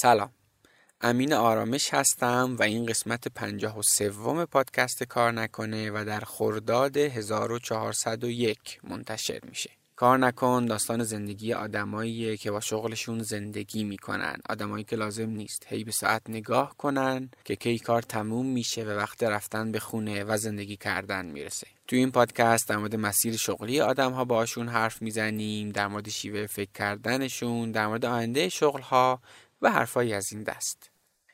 سلام. امین آرامش هستم و این قسمت پنجاه و سوم پادکست کار نکنه و در خرداد 1401 منتشر میشه. کار نکن داستان زندگی آدماییه که با شغلشون زندگی می‌کنن. آدمایی که لازم نیست. هی به ساعت نگاه کنن که کی کار تموم میشه و وقت رفتن به خونه و زندگی کردن می‌رسه. تو این پادکست در مورد مسیر شغلی آدم ها باشون حرف می‌زنیم در مورد شیوه فکر کردنشون در مورد آینده شغل ها و حرفایی از این دست.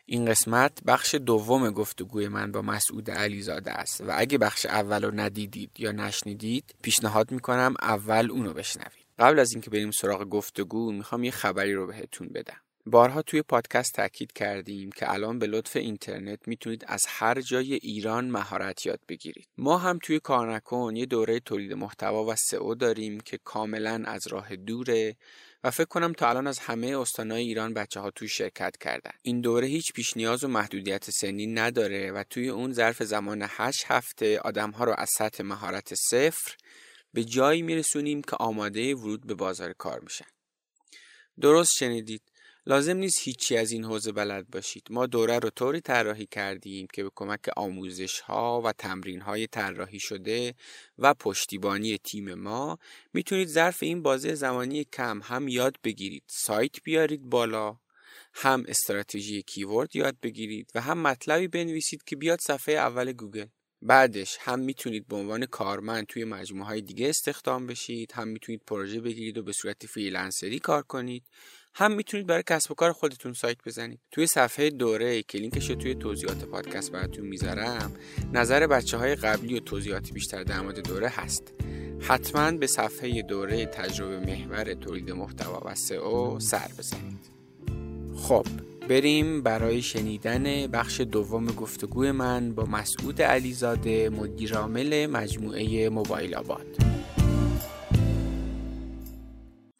این قسمت بخش دوم گفتگوی من با مسعود علیزاده است و اگه بخش اول رو ندیدید یا نشنیدید پیشنهاد می‌کنم اول اونو بشنوید. قبل از اینکه بریم سراغ گفتگو می‌خوام یه خبری رو بهتون بدم. بارها توی پادکست تاکید کردیم که الان به لطف اینترنت می‌تونید از هر جای ایران مهارت یاد بگیرید. ما هم توی کارنکن یه دوره تولید محتوا و سئو داریم که کاملا از راه دوره و فکر کنم تا الان از همه استانهای ایران بچه ها توی شرکت کردن. این دوره هیچ پیش نیاز و محدودیت سنی نداره و توی اون ظرف زمان 8 هفته آدم ها رو از سطح مهارت صفر به جایی میرسونیم که آماده ورود به بازار کار میشن. درست شنیدید. لازم نیست هیچی از این حوزه بلد باشید. ما دوره رو طوری طراحی کردیم که به کمک آموزش ها و تمرین های طراحی شده و پشتیبانی تیم ما می‌تونید ظرف این بازه زمانی کم هم یاد بگیرید. سایت بیارید بالا هم استراتژی keyword یاد بگیرید و هم مطلبی بنویسید که بیاد صفحه اول گوگل. بعدش هم می‌تونید به عنوان کارمند توی مجموعه های دیگه استخدام بشید هم می‌تونید پروژه بگیرید و به صورت freelancer ی کار کنید. هم می‌تونید برای کسب و کار خودتون سایت بزنید. توی صفحه دوره که لینکش رو توی توضیحات پادکست براتون می‌ذارم نظر بچه های قبلی و توضیحات بیشتر در مورد دوره هست. حتما به صفحه دوره تجربه محور تولید محتوا و سئو سر بزنید. خب بریم برای شنیدن بخش دوم گفتگوی من با مسعود علیزاده مدیرعامل مجموعه موبایل آباد.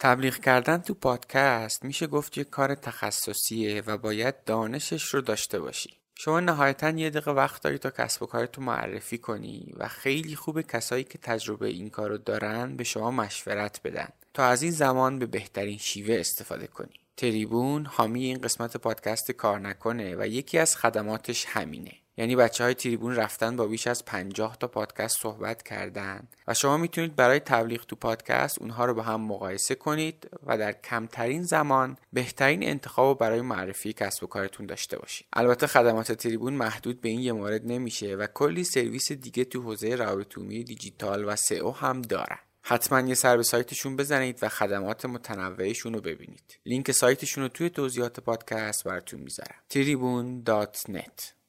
تبلیغ کردن تو پادکست میشه گفت یک کار تخصصیه و باید دانشش رو داشته باشی. شما نهایتا یه دقیقه وقت داری تا کسب و کارتو معرفی کنی و خیلی خوب کسایی که تجربه این کار رو دارن به شما مشورت بدن تا از این زمان به بهترین شیوه استفاده کنی. تریبون حامی این قسمت پادکست کار نکنه و یکی از خدماتش همینه. یعنی بچه های تریبون رفتن با بیش از 50 تا پادکست صحبت کردن. و شما می‌تونید برای تبلیغ تو پادکست اونها رو با هم مقایسه کنید و در کمترین زمان بهترین انتخاب برای معرفی کسب و کارتون داشته باشید. البته خدمات تریبون محدود به این یه مورد نمیشه و کلی سرویس دیگه تو حوزه روابط دیجیتال و سئو هم دارن. حتما یه سر به سایتشون بزنید و خدمات متنوعشون رو ببینید. لینک سایتشون رو توی توضیحات پادکست براتون می‌ذارم. tribune.net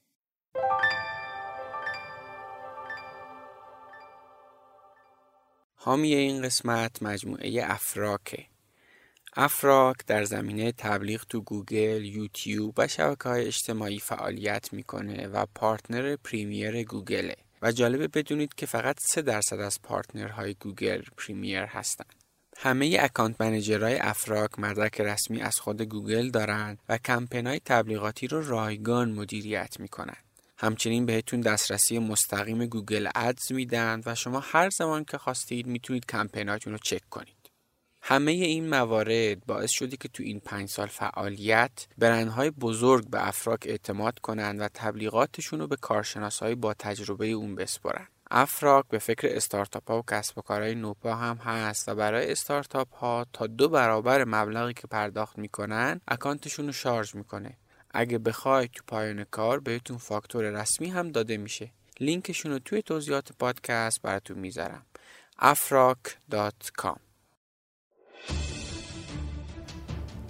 حامی این قسمت مجموعه افراکه. افراک در زمینه تبلیغ تو گوگل، یوتیوب و شبکه های اجتماعی فعالیت می‌کنه و partner premier گوگله و جالبه بدونید که فقط 3 درصد از partner های گوگل premier هستند. همه account manager های افراک مدرک رسمی از خود گوگل دارند و کمپین های تبلیغاتی رو رایگان مدیریت می‌کنن. همچنین بهتون دسترسی مستقیم Google Ads میدن و شما هر زمان که خواستید می‌تونید کمپیناتون رو چک کنید. همه این موارد باعث شده که تو این پنج سال فعالیت برندهای بزرگ به افراک اعتماد کنند و تبلیغاتشون رو به کارشناسهای با تجربه اون بسپرن. افراک به فکر استارتاپ ها و کسب و کارهای نوپا هم هست و برای استارتاپ ها تا دو برابر مبلغی که پرداخت می‌کنن اکانتشون رو شارژ می‌کنه اگه بخواید تو پایان کار بهتون فاکتور رسمی هم داده میشه. لینکشون رو توی توضیحات پادکست براتون می‌ذارم. afrock.com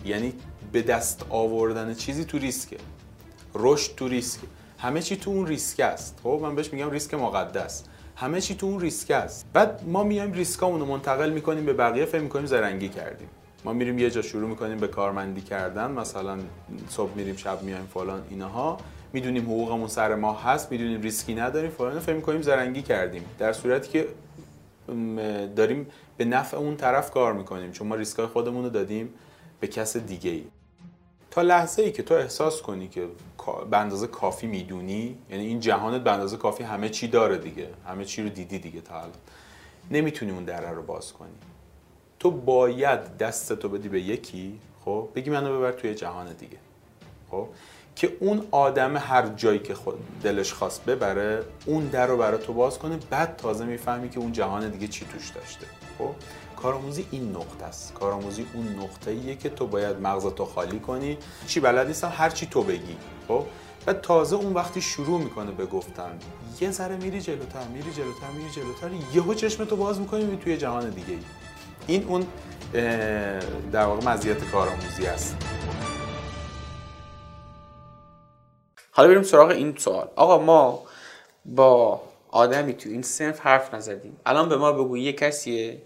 یعنی به دست آوردن چیزی تو ریسکه. رشد تو ریسکه. همه چی تو اون ریسک است. خب من بهش میگم ریسک مقدس. همه چی تو اون ریسک است. بعد ما میایم ریسکامون رو منتقل می‌کنیم به بقیه فکر می‌کنیم زرنگی کردیم. ما میریم یه جا شروع می‌کنیم به کارمندی کردن مثلا صبح میریم شب میایم فلان اینها. می‌دونیم حقوقمون سر ما هست می‌دونیم ریسکی نداریم فلان. فکر می‌کنیم زرنگی کردیم. در صورتی که داریم به نفع اون طرف کار می‌کنیم چون ما ریسکای خودمون رو دادیم به کس دیگه ای تا لحظه ای که تو احساس کنی که به اندازه کافی می‌دونی یعنی این جهانت به اندازه کافی همه چی داره دیگه همه چی رو دیدی دیگه تا الان. نمی‌تونی اون دره رو باز کنی. تو باید دستتو بدی به یکی خب؟ بگی منو ببر توی جهان دیگه. خب؟ که اون آدم هر جایی که خود دلش خواست ببره اون در رو برای تو باز کنه بعد تازه می‌فهمی که اون جهان دیگه چی توش داشته. خب؟ کارآموزی این نقطه است. کارآموزی اون نقطه ایه که تو باید مغزتو خالی کنی. چی بلد نیستم هر چی تو بگی. خب؟ و تازه اون وقتی شروع می‌کنه به گفتن یه ذره میری جلوتر میری جلوتر میری جلوتر یهو چشم تو باز می‌کنی می توی جهان دیگه ای این اون در واقع مزیت کارآموزی است. حالا بریم سراغ این سوال. آقا ما با آدمی تو این سنف حرف نزدیم. الان به ما بگو یه کسیه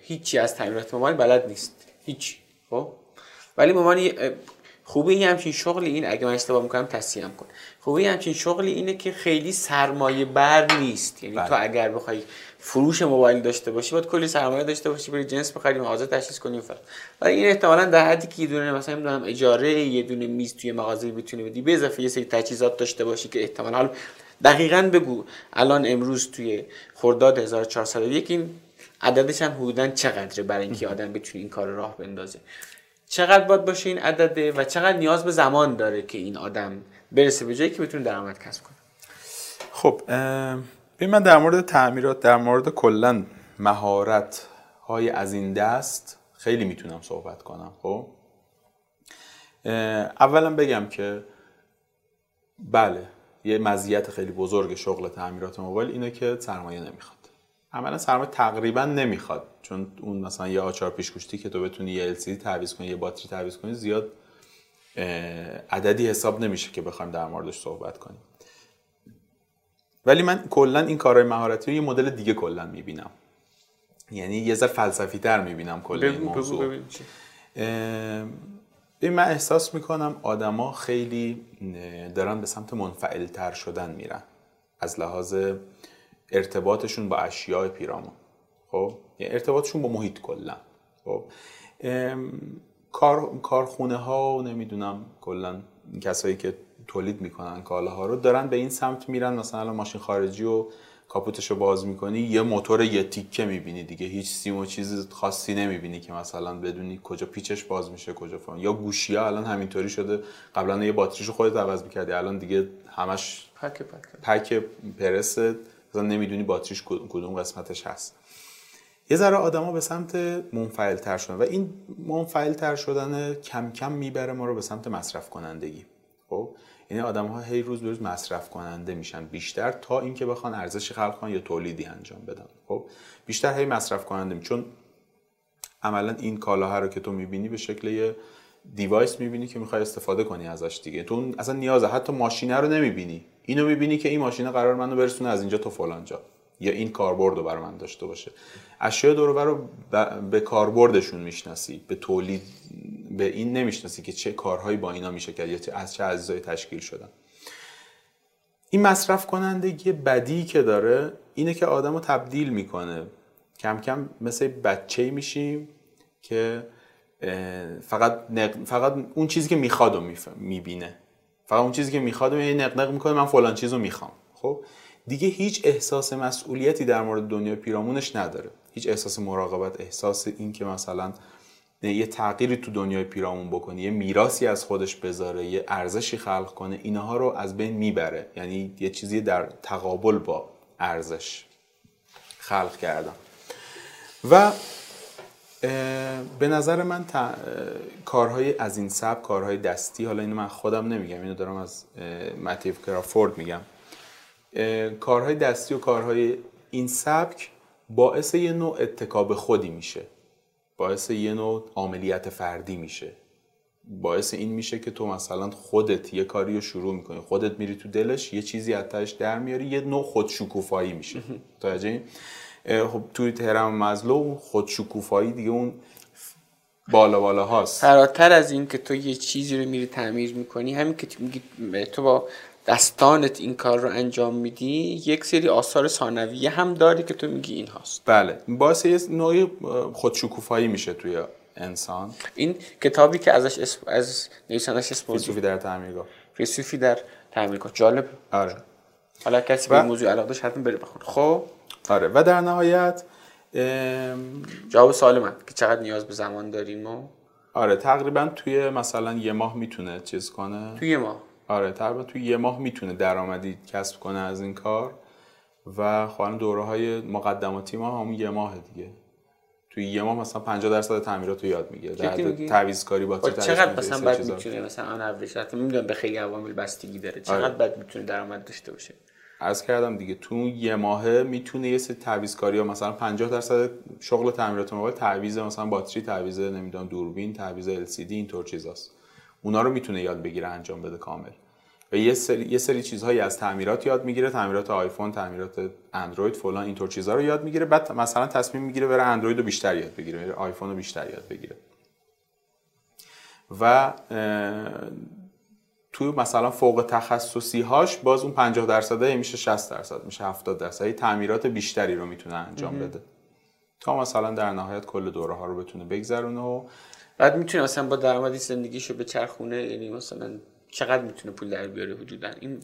هیچی از تعمیرات موبایل بلد نیست. هیچ خب؟ ولی مامانی خوبی همچین شغلی این اگه من اشتباه می‌کنم تصحیحم کن. خوبی همچین شغلی اینه که خیلی سرمایه بر نیست. یعنی بله. تو اگر بخوای فروش موبایل داشته باشی باید کلی سرمایه داشته باشی بری جنس بخری مغازه تشخیص کنی فلان. ولی این احتمالا در حدی که یه دونه مثلا نمی‌دونم اجاره یه دونه میز توی مغازه بتونی بدی به اضافه یه سری تجهیزات داشته باشی که احتمالا حالا دقیقا بگو الان امروز توی خرداد 1401 این عددش هم حدودا چقدره برای اینکه آدم بتونه این کار راه بندازه؟ چقدر باید باشه این عدده و چقدر نیاز به زمان داره که این آدم برسه به جایی که بتونه درآمد کسب کنه؟ خب ببین من در مورد تعمیرات در مورد کلا مهارت های از این دست خیلی می‌تونم صحبت کنم خب؟ اولا بگم که بله یه مزیت خیلی بزرگ شغل تعمیرات موبایل اینه که سرمایه نمی‌خواد. عملا سرمایه تقریبا نمی‌خواد چون اون مثلا یه آچار پیشگوشتی که تو بتونی یه LCD تعویض کنی یه باتری تعویض کنی زیاد عددی حساب نمیشه که بخوایم در موردش صحبت کنیم. ولی من کلا این کارهای مهارتی رو یه مدل دیگه کلا می‌بینم. یعنی یه ذره فلسفی تر می‌بینم کل این موضوع. این من احساس می‌کنم آدما خیلی دارن به سمت منفعل تر شدن میرن. از لحاظ ارتباطشون با اشیاء پیرامون. خب؟ یعنی ارتباطشون با محیط کلا. خب؟ کار کارخونه ها و نمی‌دونم کلا کسایی که تولید می‌کنن کالاها رو دارن به این سمت میرن. مثلا ماشین خارجی و کاپوتش رو باز می‌کنی یه موتور یه تیکه می‌بینی دیگه. هیچ سیم و چیز خاصی نمی‌بینی که مثلا بدونی کجا پیچش باز میشه کجا فان یا گوشی ها الان همینطوری شده. قبلا یه باتریشو خودت عوض می‌کردی الان دیگه همش پک پک پک پرس مثلا نمی‌دونی باتریش کدوم قسمتش هست. یه ذره آدما به سمت منفعل تر شدن و این منفعل تر شدن کم کم می‌بره ما رو به سمت مصرف کنندگی خب؟ یعنی آدم ها هی روز به روز مصرف کننده میشن. بیشتر تا اینکه بخوان ارزشی خلق کنن یا تولیدی انجام بدن. خب؟ بیشتر هی مصرف کننده می چون عملا این کالاها رو که تو می‌بینی به شکل یه دیوایس می‌بینی که می‌خوای استفاده کنی ازش دیگه. تو اصلا نیازه. حتی ماشینه رو نمی‌بینی. اینو می‌بینی که این ماشینه قرار منو برسونه از اینجا تا فلان جا یا این کاربرد رو برای من داشته باشه. اشیاء دور رو به کاربردشون می‌شناسی. به تولید به این نمی‌شناسی که چه کارهایی با اینا میشه کرد یا از چه اجزای تشکیل شدن. این مصرف کنندگی بدی که داره اینه که آدم رو تبدیل می‌کنه. کم کم مثل بچه میشیم که فقط, فقط اون چیزی که می‌خواد می‌بینه. فقط اون چیزی که می‌خواد رو نقنق می‌کنه من فلان چیز رو می‌خوام. خب؟ دیگه هیچ احساس مسئولیتی در مورد دنیا پیرامونش نداره. هیچ احساس مراقبت احساس این که مثلا یه تغییری تو دنیای پیرامون بکنه یه میراسی از خودش بذاره یه ارزشی خلق کنه اینها رو از بین می‌بره. یعنی یه چیزی در تقابل با ارزش خلق کردم و به نظر من کارهای از این سب کارهای دستی حالا اینو من خودم نمیگم اینو دارم از متیف کرافورد میگم. کارهای دستی و کارهای این سبک باعث یه نوع اتکاب خودی میشه. باعث یه نوع عملیت فردی میشه. باعث این میشه که تو مثلا خودت یه کاری رو شروع می‌کنی. خودت میری تو دلش یه چیزی ازش در میاری یه نوع خودشکوفایی میشه. متوجه خب توی تهرم مزلو خودشکوفایی دیگه اون بالا بالا هاست. فراتر از این که تو یه چیزی رو میری تعمیر می‌کنی همین که میگی تو با دستانت این کار رو انجام میدی یک سری آثار ثانویه هم داری که تو میگی این هاست. بله. باعث یه نوعی خودشکوفایی میشه توی انسان. این کتابی که ازش اسم از نویسندش اسم فیلسوفی در تعمیرگاه. فیلسوفی در تعمیرگاه. جالب آره. حالا کسی به موضوع علاقه داشت حتما بره بخونه. خب. آره. و در نهایت جواب سوال من که چقدر نیاز به زمان داریم و؟ آره. تقریبا توی مثلا یه ماه می‌تونه چیز کنه. توی یه ماه. آره تقریبا توی یه ماه می‌تونه درآمدی کسب کنه از این کار و خواهن دوره های مقدماتی ما همون یه ماه دیگه توی یه ماه مثلا 50 درصد تعمیرات رو یاد می‌گیره در؟ تعویض کاری با چقدر مثلا بعد. می‌تونه مثلا on average حتی می‌دونم به خیلی عوامل بستگی داره چقدر آره. بعد می‌تونه درآمد داشته باشه عرض کردم دیگه تو اون یه ماهه می‌تونه یه سری تعویض کاری ها مثلا 50 درصد شغل تعمیرات موبایل تعویض مثلا باتری تعویض نمی‌دونم دوربین تعویض LCD اینطور چیزاست اونا رو می‌تونه یاد بگیره انجام بده کامل. و یه سری یه سری چیزهایی از تعمیرات یاد می‌گیره تعمیرات آیفون تعمیرات اندروید فلان اینطور چیزها رو یاد می‌گیره. بعد مثلا تصمیم می‌گیره بره اندروید رو بیشتر یاد بگیره بره آیفون رو بیشتر یاد بگیره. و تو مثلا فوق تخصصی هاش باز اون 50 درصده میشه 60 درصد میشه 70 درصد. تعمیرات بیشتری رو می‌تونه انجام بده. تا مثلا در نهایت کل دوره ها رو بتونه بگذرونه و بعد می‌تونه مثلا با درآمدی زندگیشو به چرخونه یعنی مثلا چقدر می‌تونه پول در بیاره حدودا؟ این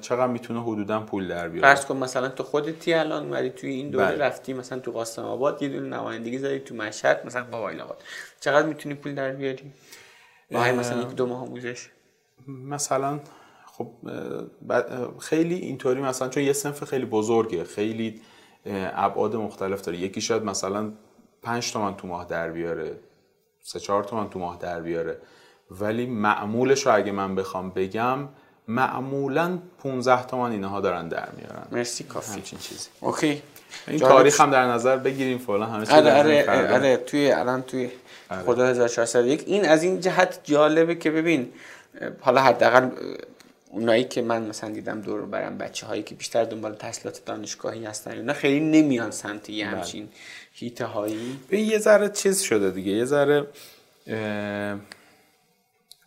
چقدر می‌تونه حدودا پول در بیاره؟ فرض کن مثلا تو خودتی الان اومدی توی این دوره بله. رفتی مثلا تو قاسم آباد یه دونه نمایندگی زدی تو مشهد مثلا موبایل آباد. چقدر می‌تونی پول در بیاری؟ با مثلا یک دو ماه آموزش. مثلا خب خیلی اینطوری مثلا چون یه سنف خیلی بزرگه خیلی ابعاد مختلف داره. یکی شاید مثلا 5 تومن تو ماه در بیاره سه چهار تومن تو ماه در بیاره. ولی معمولش رو اگه من بخوام بگم معمولا 15 تومن اینها دارن در میارن. مرسی کافی. همچین چیزی. اوکی. این تاریخ هم در نظر بگیریم فعلا همه چیز آره آره فردا. آره توی الان توی خدا 1401 این از این جهت جالبه که ببین حالا حداقل اونایی که من مثلا دیدم دور برم بچه هایی که بیشتر دنبال تحصیلات دانشگاهی هستن اینا خیلی نمیان سمت یه همچین هیته هایی به یه ذره چیز شده دیگه یه ذره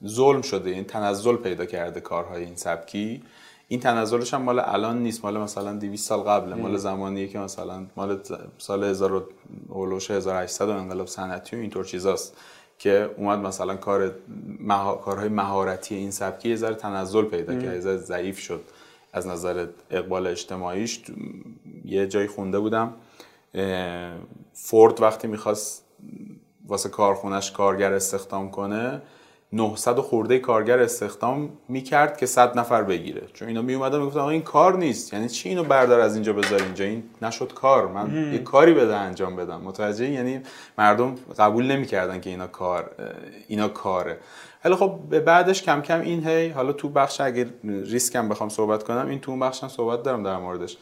ظلم شده این تنزل پیدا کرده کارهای این سبکی. این تنزلش هم مال الان نیست مال مثلا 200 سال قبله مال زمانیه که مثلا مال سال 1000 و اولوش 1800 و انقلاب صنعتی و اینطور چیزاست که اومد مثلا کار مها... کارهای مهارتی این سبکی یه ذره تنزل پیدا کرد یه ذره ضعیف شد از نظر اقبال اجتماعیش. یه جایی خونده بودم فورد وقتی می‌خواست واسه کارخونش کارگر استخدام کنه 900 و خورده کارگر استخدام می‌کرد که 100 نفر بگیره. چون اینا میومدن می‌گفتن این کار نیست. یعنی چی اینو بردار از اینجا بذار اینجا؟ این نشد کار. من یه کاری بده انجام بدم. متوجه یعنی مردم قبول نمی‌کردن که اینا کار اینا کاره. ولی خب به بعدش کم کم این هی حالا تو بخش اگه ریسکم بخوام صحبت کنم این تو اون بخشم صحبت دارم در موردش.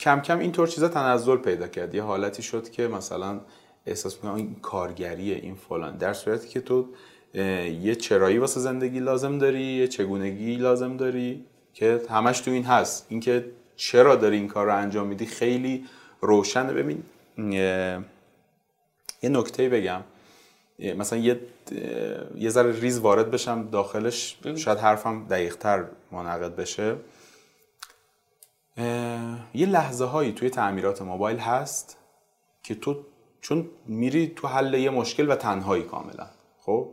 کم کم اینطور چیزا تنزل پیدا کرد. یه حالتی شد که مثلا احساس می‌کنم این کارگریه این فلان. در صورتی که تو یه چرایی واسه زندگی لازم داری یه چگونگی لازم داری که همش تو این هست. اینکه چرا داری این کار رو انجام میدی خیلی روشنه. ببین یه نکته بگم. مثلا یه یه ذره ریز وارد بشم داخلش شاید حرفم دقیقتر منعقد بشه. یه لحظه هایی توی تعمیرات موبایل هست که تو چون میری تو حل یه مشکل و تنهایی کاملا خب؟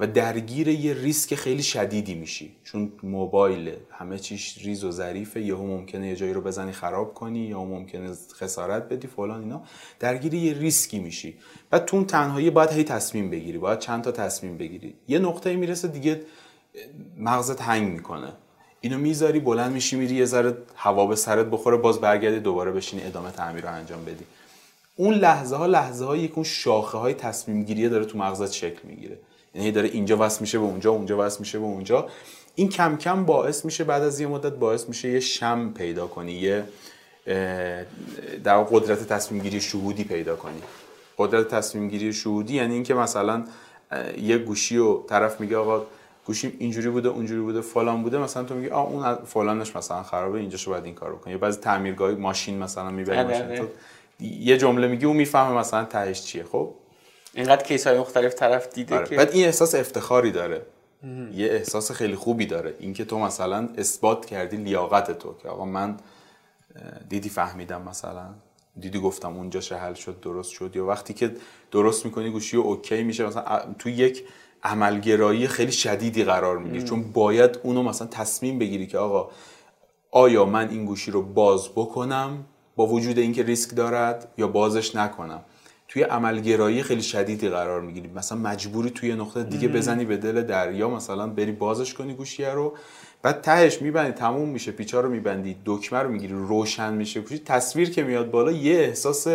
و درگیر یه ریسک خیلی شدیدی میشی. چون موبایل همه چیش ریز و ظریفه یهو ممکنه یه جایی رو بزنی خراب کنی یا ممکنه خسارت بدی فلان اینا. درگیر یه ریسکی میشی. بعد تو اون تنهایی باید هی تصمیم بگیری باید چند تا تصمیم بگیری. یه نقطه می‌رسه دیگه مغزت هنگ می‌کنه. اینو می‌ذاری بلند میشی میری یه ذره هوا به سرت بخوره باز برگردی دوباره بشینی ادامه تعمیر رو انجام بدی. اون لحظه ها لحظه هایی که اون شاخه های تصمیم گیریه داره تو مغزت شکل می‌گیره. یعنی داره اینجا وصل میشه به اونجا اونجا وصل میشه به اونجا. این کم کم باعث میشه بعد از یه مدت باعث میشه یه شم پیدا کنی یه در قدرت تصمیم گیری شهودی پیدا کنی. قدرت تصمیم گیری شهودی یعنی اینکه مثلا یه گوشی و طرف میگه آقا گوشیم اینجوری بوده اونجوری بوده فلان بوده. مثلا تو میگی آ اون فلانش مثلا خرابه اینجاشو باید این کارو بکنی یا بعضی تعمیرگاه ماشین مثلا می‌بری آره، ماشین آره. تو یه جمله میگی اون می‌فهمه مثلا تهش چیه. خب؟ اینقدر کیس های مختلف طرف دیده آره. که بعد این احساس افتخاری داره. یه احساس خیلی خوبی داره. اینکه تو مثلا اثبات کردی لیاقت تو که آقا من دیدی فهمیدم مثلا. دیدی گفتم اونجا حل شد درست شد. یا وقتی که درست می‌کنی گوشی و اوکی میشه مثلا تو یک عملگرایی خیلی شدیدی قرار می‌گیری. چون باید اونو مثلا تصمیم بگیری که آقا آیا من این گوشی رو باز بکنم با وجود اینکه ریسک دارد یا بازش نکنم؟ توی عملگرایی خیلی شدیدی قرار می‌گیری. مثلا مجبوری توی نقطه دیگه بزنی به دل دریا مثلا بری بازش کنی گوشیه رو. بعد تهش میبندی تموم میشه پیچا رو میبندی دکمه رو می‌گیری روشن میشه گوشی. تصویر که میاد بالا یه احساس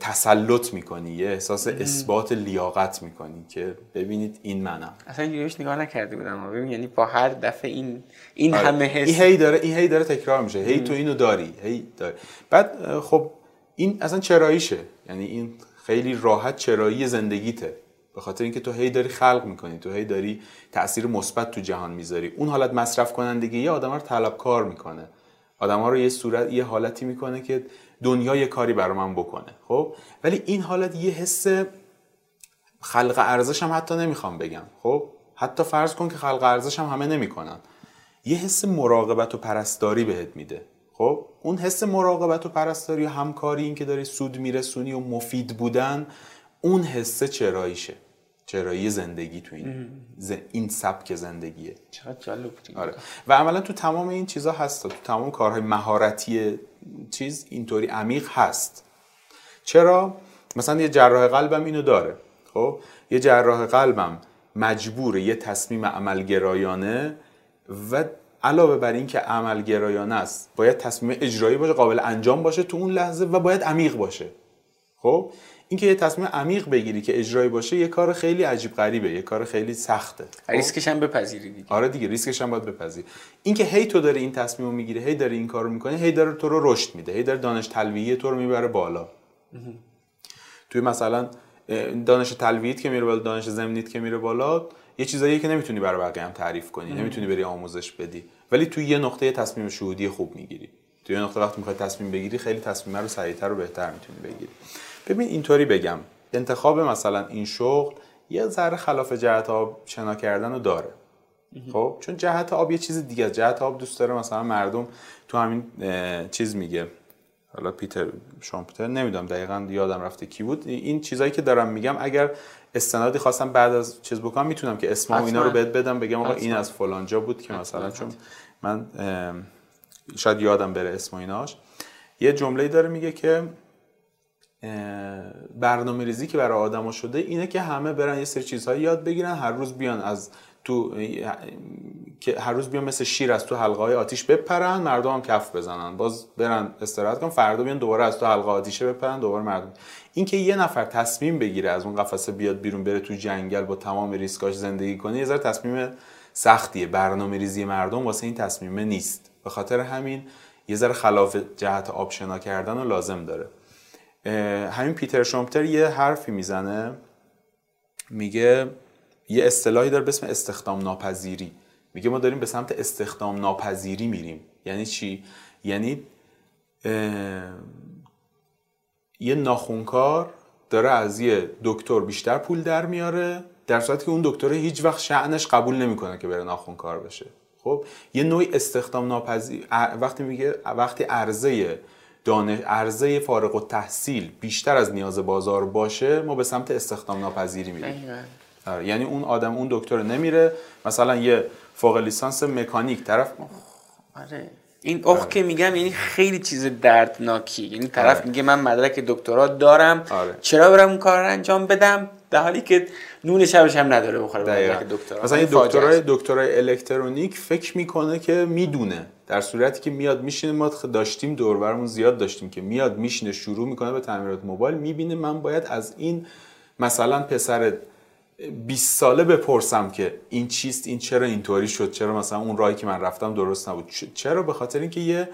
تسلط می‌کنی یه احساس اثبات لیاقت می‌کنی که ببینید این منم. اصلا اینجوریش نگاه نکرده بودم. ببین یعنی با هر دفعه این این آره. همه حس این هی داره این هی داره تکرار میشه. هی تو اینو داری هی داری. بعد خب این اصلا چراییشه. یعنی این خیلی راحت چرایی زندگیته. به خاطر اینکه تو هی داری خلق می‌کنی. تو هی داری تاثیر مثبت تو جهان می‌ذاری. اون حالت مصرف کنندگی یه آدم رو طلبکار می‌کنه. آدم ها رو یه صورت یه حالتی می‌کنه که دنیا یه کاری برای من بکنه خب؟ ولی این حالت یه حس خلق ارزش هم حتی نمی‌خوام بگم خب؟ حتی فرض کن که خلق ارزش هم همه نمی‌کنن. یه حس مراقبت و پرستاری بهت میده خب؟ اون حس مراقبت و پرستاری و همکاری این که داری سود میرسونی و مفید بودن اون حس چراییشه. چرایی زندگی تو این ز... این سبک زندگیه. چقدر جالب آره. و عملا تو تمام این چیزا هست. تو تمام کارهای مهارتی چیز اینطوری عمیق هست. چرا؟ مثلا یه جراح قلبم اینو داره. خب؟ یه جراح قلبم مجبور یه تصمیم عملگرایانه و علاوه بر این که عملگرایانه است باید تصمیم اجرایی باشه قابل انجام باشه تو اون لحظه و باید عمیق باشه. خب؟ اینکه یه تصمیم عمیق بگیری که اجرایی باشه یه کار خیلی عجیب غریبه یه کار خیلی سخته. خب؟ ریسکش هم بپذیری دیگه. آره دیگه ریسکش هم باید بپذیری. اینکه هی تو داری این تصمیم رو می‌گیری هی داری این کار رو می‌کنی هی داره تو رو رشد میده هی داره دانش تلویحی تو رو می‌بره بالا. توی مثلا دانش تلویحیت که میره بالا دانش زمینیت که میره بالا یه چیزایی که نمی‌تونی برای بقیه هم تعریف کنی نمی‌تونی بری آموزش بدی. ولی توی یه نقطه تصمیم شهودی خوب می‌گیری. توی یه نقطه وقتی می‌خوای تصمیم بگیری خیلی تصمیم رو سریعتر و بهتر می‌تونی بگیری. ببین اینطوری بگم. انتخاب مثلا این شغل یه ذره خلاف جهت آب شنا کردن رو داره. خب؟ چون جهت آب یه چیز دیگه است. جهت آب دوست داره مثلا مردم تو همین چیز میگه. حالا پیتر شامپتر نمی‌دونم دقیقا یادم رفته کی بود. این چیزایی که دارم میگم اگر استنادی خواستم بعد از چیز بکنم می‌تونم که اسم و اینا رو بهت بدم بگم آقا این از فلانجا بود که مثلا چون من شاید یادم بره اسم و ایناش. یه جمله داره میگه که برنامه ریزی که برای آدما شده اینه که همه برن یه سری چیزهایی یاد بگیرن هر روز بیان از تو که هر روز بیان مثل شیر از تو حلقه های آتیش بپرن مردم هم کف بزنن. باز برن استراحت کنن فردا بیان دوباره از تو حلقه آتیشه بپرن دوباره مردم. اینکه یه نفر تصمیم بگیره از اون قفسه بیاد بیرون بره تو جنگل با تمام ریسکاش زندگی کنه یه ذره تصمیم سختیه. برنامه ریزی مردم واسه این تصمیمه نیست. به خاطر همین یه ذره خلاف جهت آبشنا کردن رو لازم داره. همین پیتر شومپتر یه حرفی می‌زنه میگه یه اصطلاحی داره به اسم استخدام ناپذیری میگه ما داریم به سمت استخدام ناپذیری میریم. یعنی چی؟ یعنی یه ناخونکار داره از یه دکتر بیشتر پول در میاره در صورتی که اون دکتر هیچ وقت شعنش قبول نمی‌کنه که بره ناخونکار بشه. خب یه نوعی استخدام ناپذیر وقتی میگه وقتی عرضه دانش عرضه فارغ و تحصیل بیشتر از نیاز بازار باشه ما به سمت استخدام ناپذیری میریم آره یعنی اون آدم اون دکتر نمیره. مثلا یه فوق لیسانس مکانیک طرف آره. این اخ که میگم یعنی خیلی چیز دردناکی. یعنی طرف آره. میگه من مدرک دکترا دارم. آره. چرا برم اون کار رو انجام بدم؟ در حالی که نون شبش هم نداره بخوره. مدرک دکترا مثلا یه این فاجعه دکترای. دکترای الکترونیک فکر می‌کنه که می‌دونه. در صورتی که میاد میشینه ما داشتیم دور برمون زیاد داشتیم که میاد میشینه شروع می‌کنه به تعمیرات موبایل می‌بینه من باید از این مثلا پسر 20 ساله بپرسم که این چیست این چرا اینطوری شد چرا مثلا اون راهی که من رفتم درست نبود. چرا؟ به خاطر اینکه یه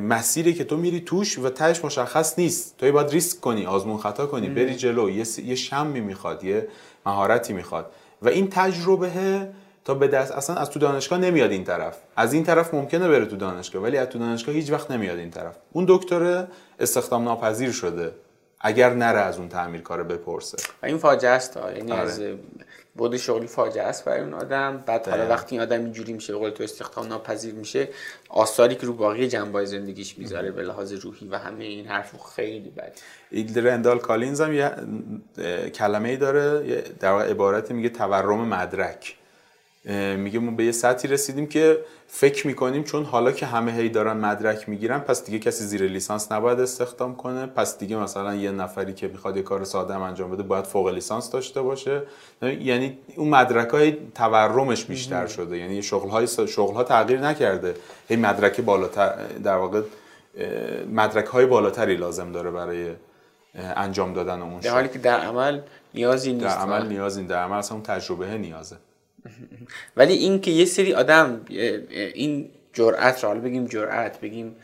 مسیری که تو میری توش و تهش مشخص نیست. تو باید ریسک کنی آزمون خطا کنی بری جلو. یه, س- یه شمی می‌خواد یه مهارتی می‌خواد. و این تجربه تا به دست اصلا از تو دانشگاه نمیاد این طرف. از این طرف ممکنه بره تو دانشگاه ولی از تو دانشگاه هیچ وقت نمیاد این طرف. اون دکتر استخدام ناپذیر شده. اگر نره از اون تعمیر کار بپرسه. و این فاجعه است. یعنی آره. از بود شغلی فاجعه است برای اون آدم. بعد حالا. وقتی این آدم اینجوری میشه قول تو استخدام ناپذیر میشه آثاری که رو باقی جنبه زندگیش می‌ذاره به لحاظ روحی و همه این حرف خیلی بد. ایل رندال کالینز هم یه کلمه ای داره در واقع عبارتی میگه تورم مدرک. میگه ما به یه سطحی رسیدیم که فکر می‌کنیم چون حالا که همه هی دارن مدرک می‌گیرن پس دیگه کسی زیر لیسانس نباید استخدام کنه. پس دیگه مثلا یه نفری که می‌خواد یه کار ساده هم انجام بده باید فوق لیسانس داشته باشه. یعنی اون مدرک های تورمش بیشتر شده. یعنی شغل های شغل ها تغییر نکرده. هی مدرک بالاتر در واقع مدرک های بالاتری لازم داره برای انجام دادن اون در حالی که در عمل نیازی نیست در عمل نیازی در عمل اصلا اون تجربه نیازه. ولی این که یه سری آدم این جرأت رو حالا بگیم جرأت بگیم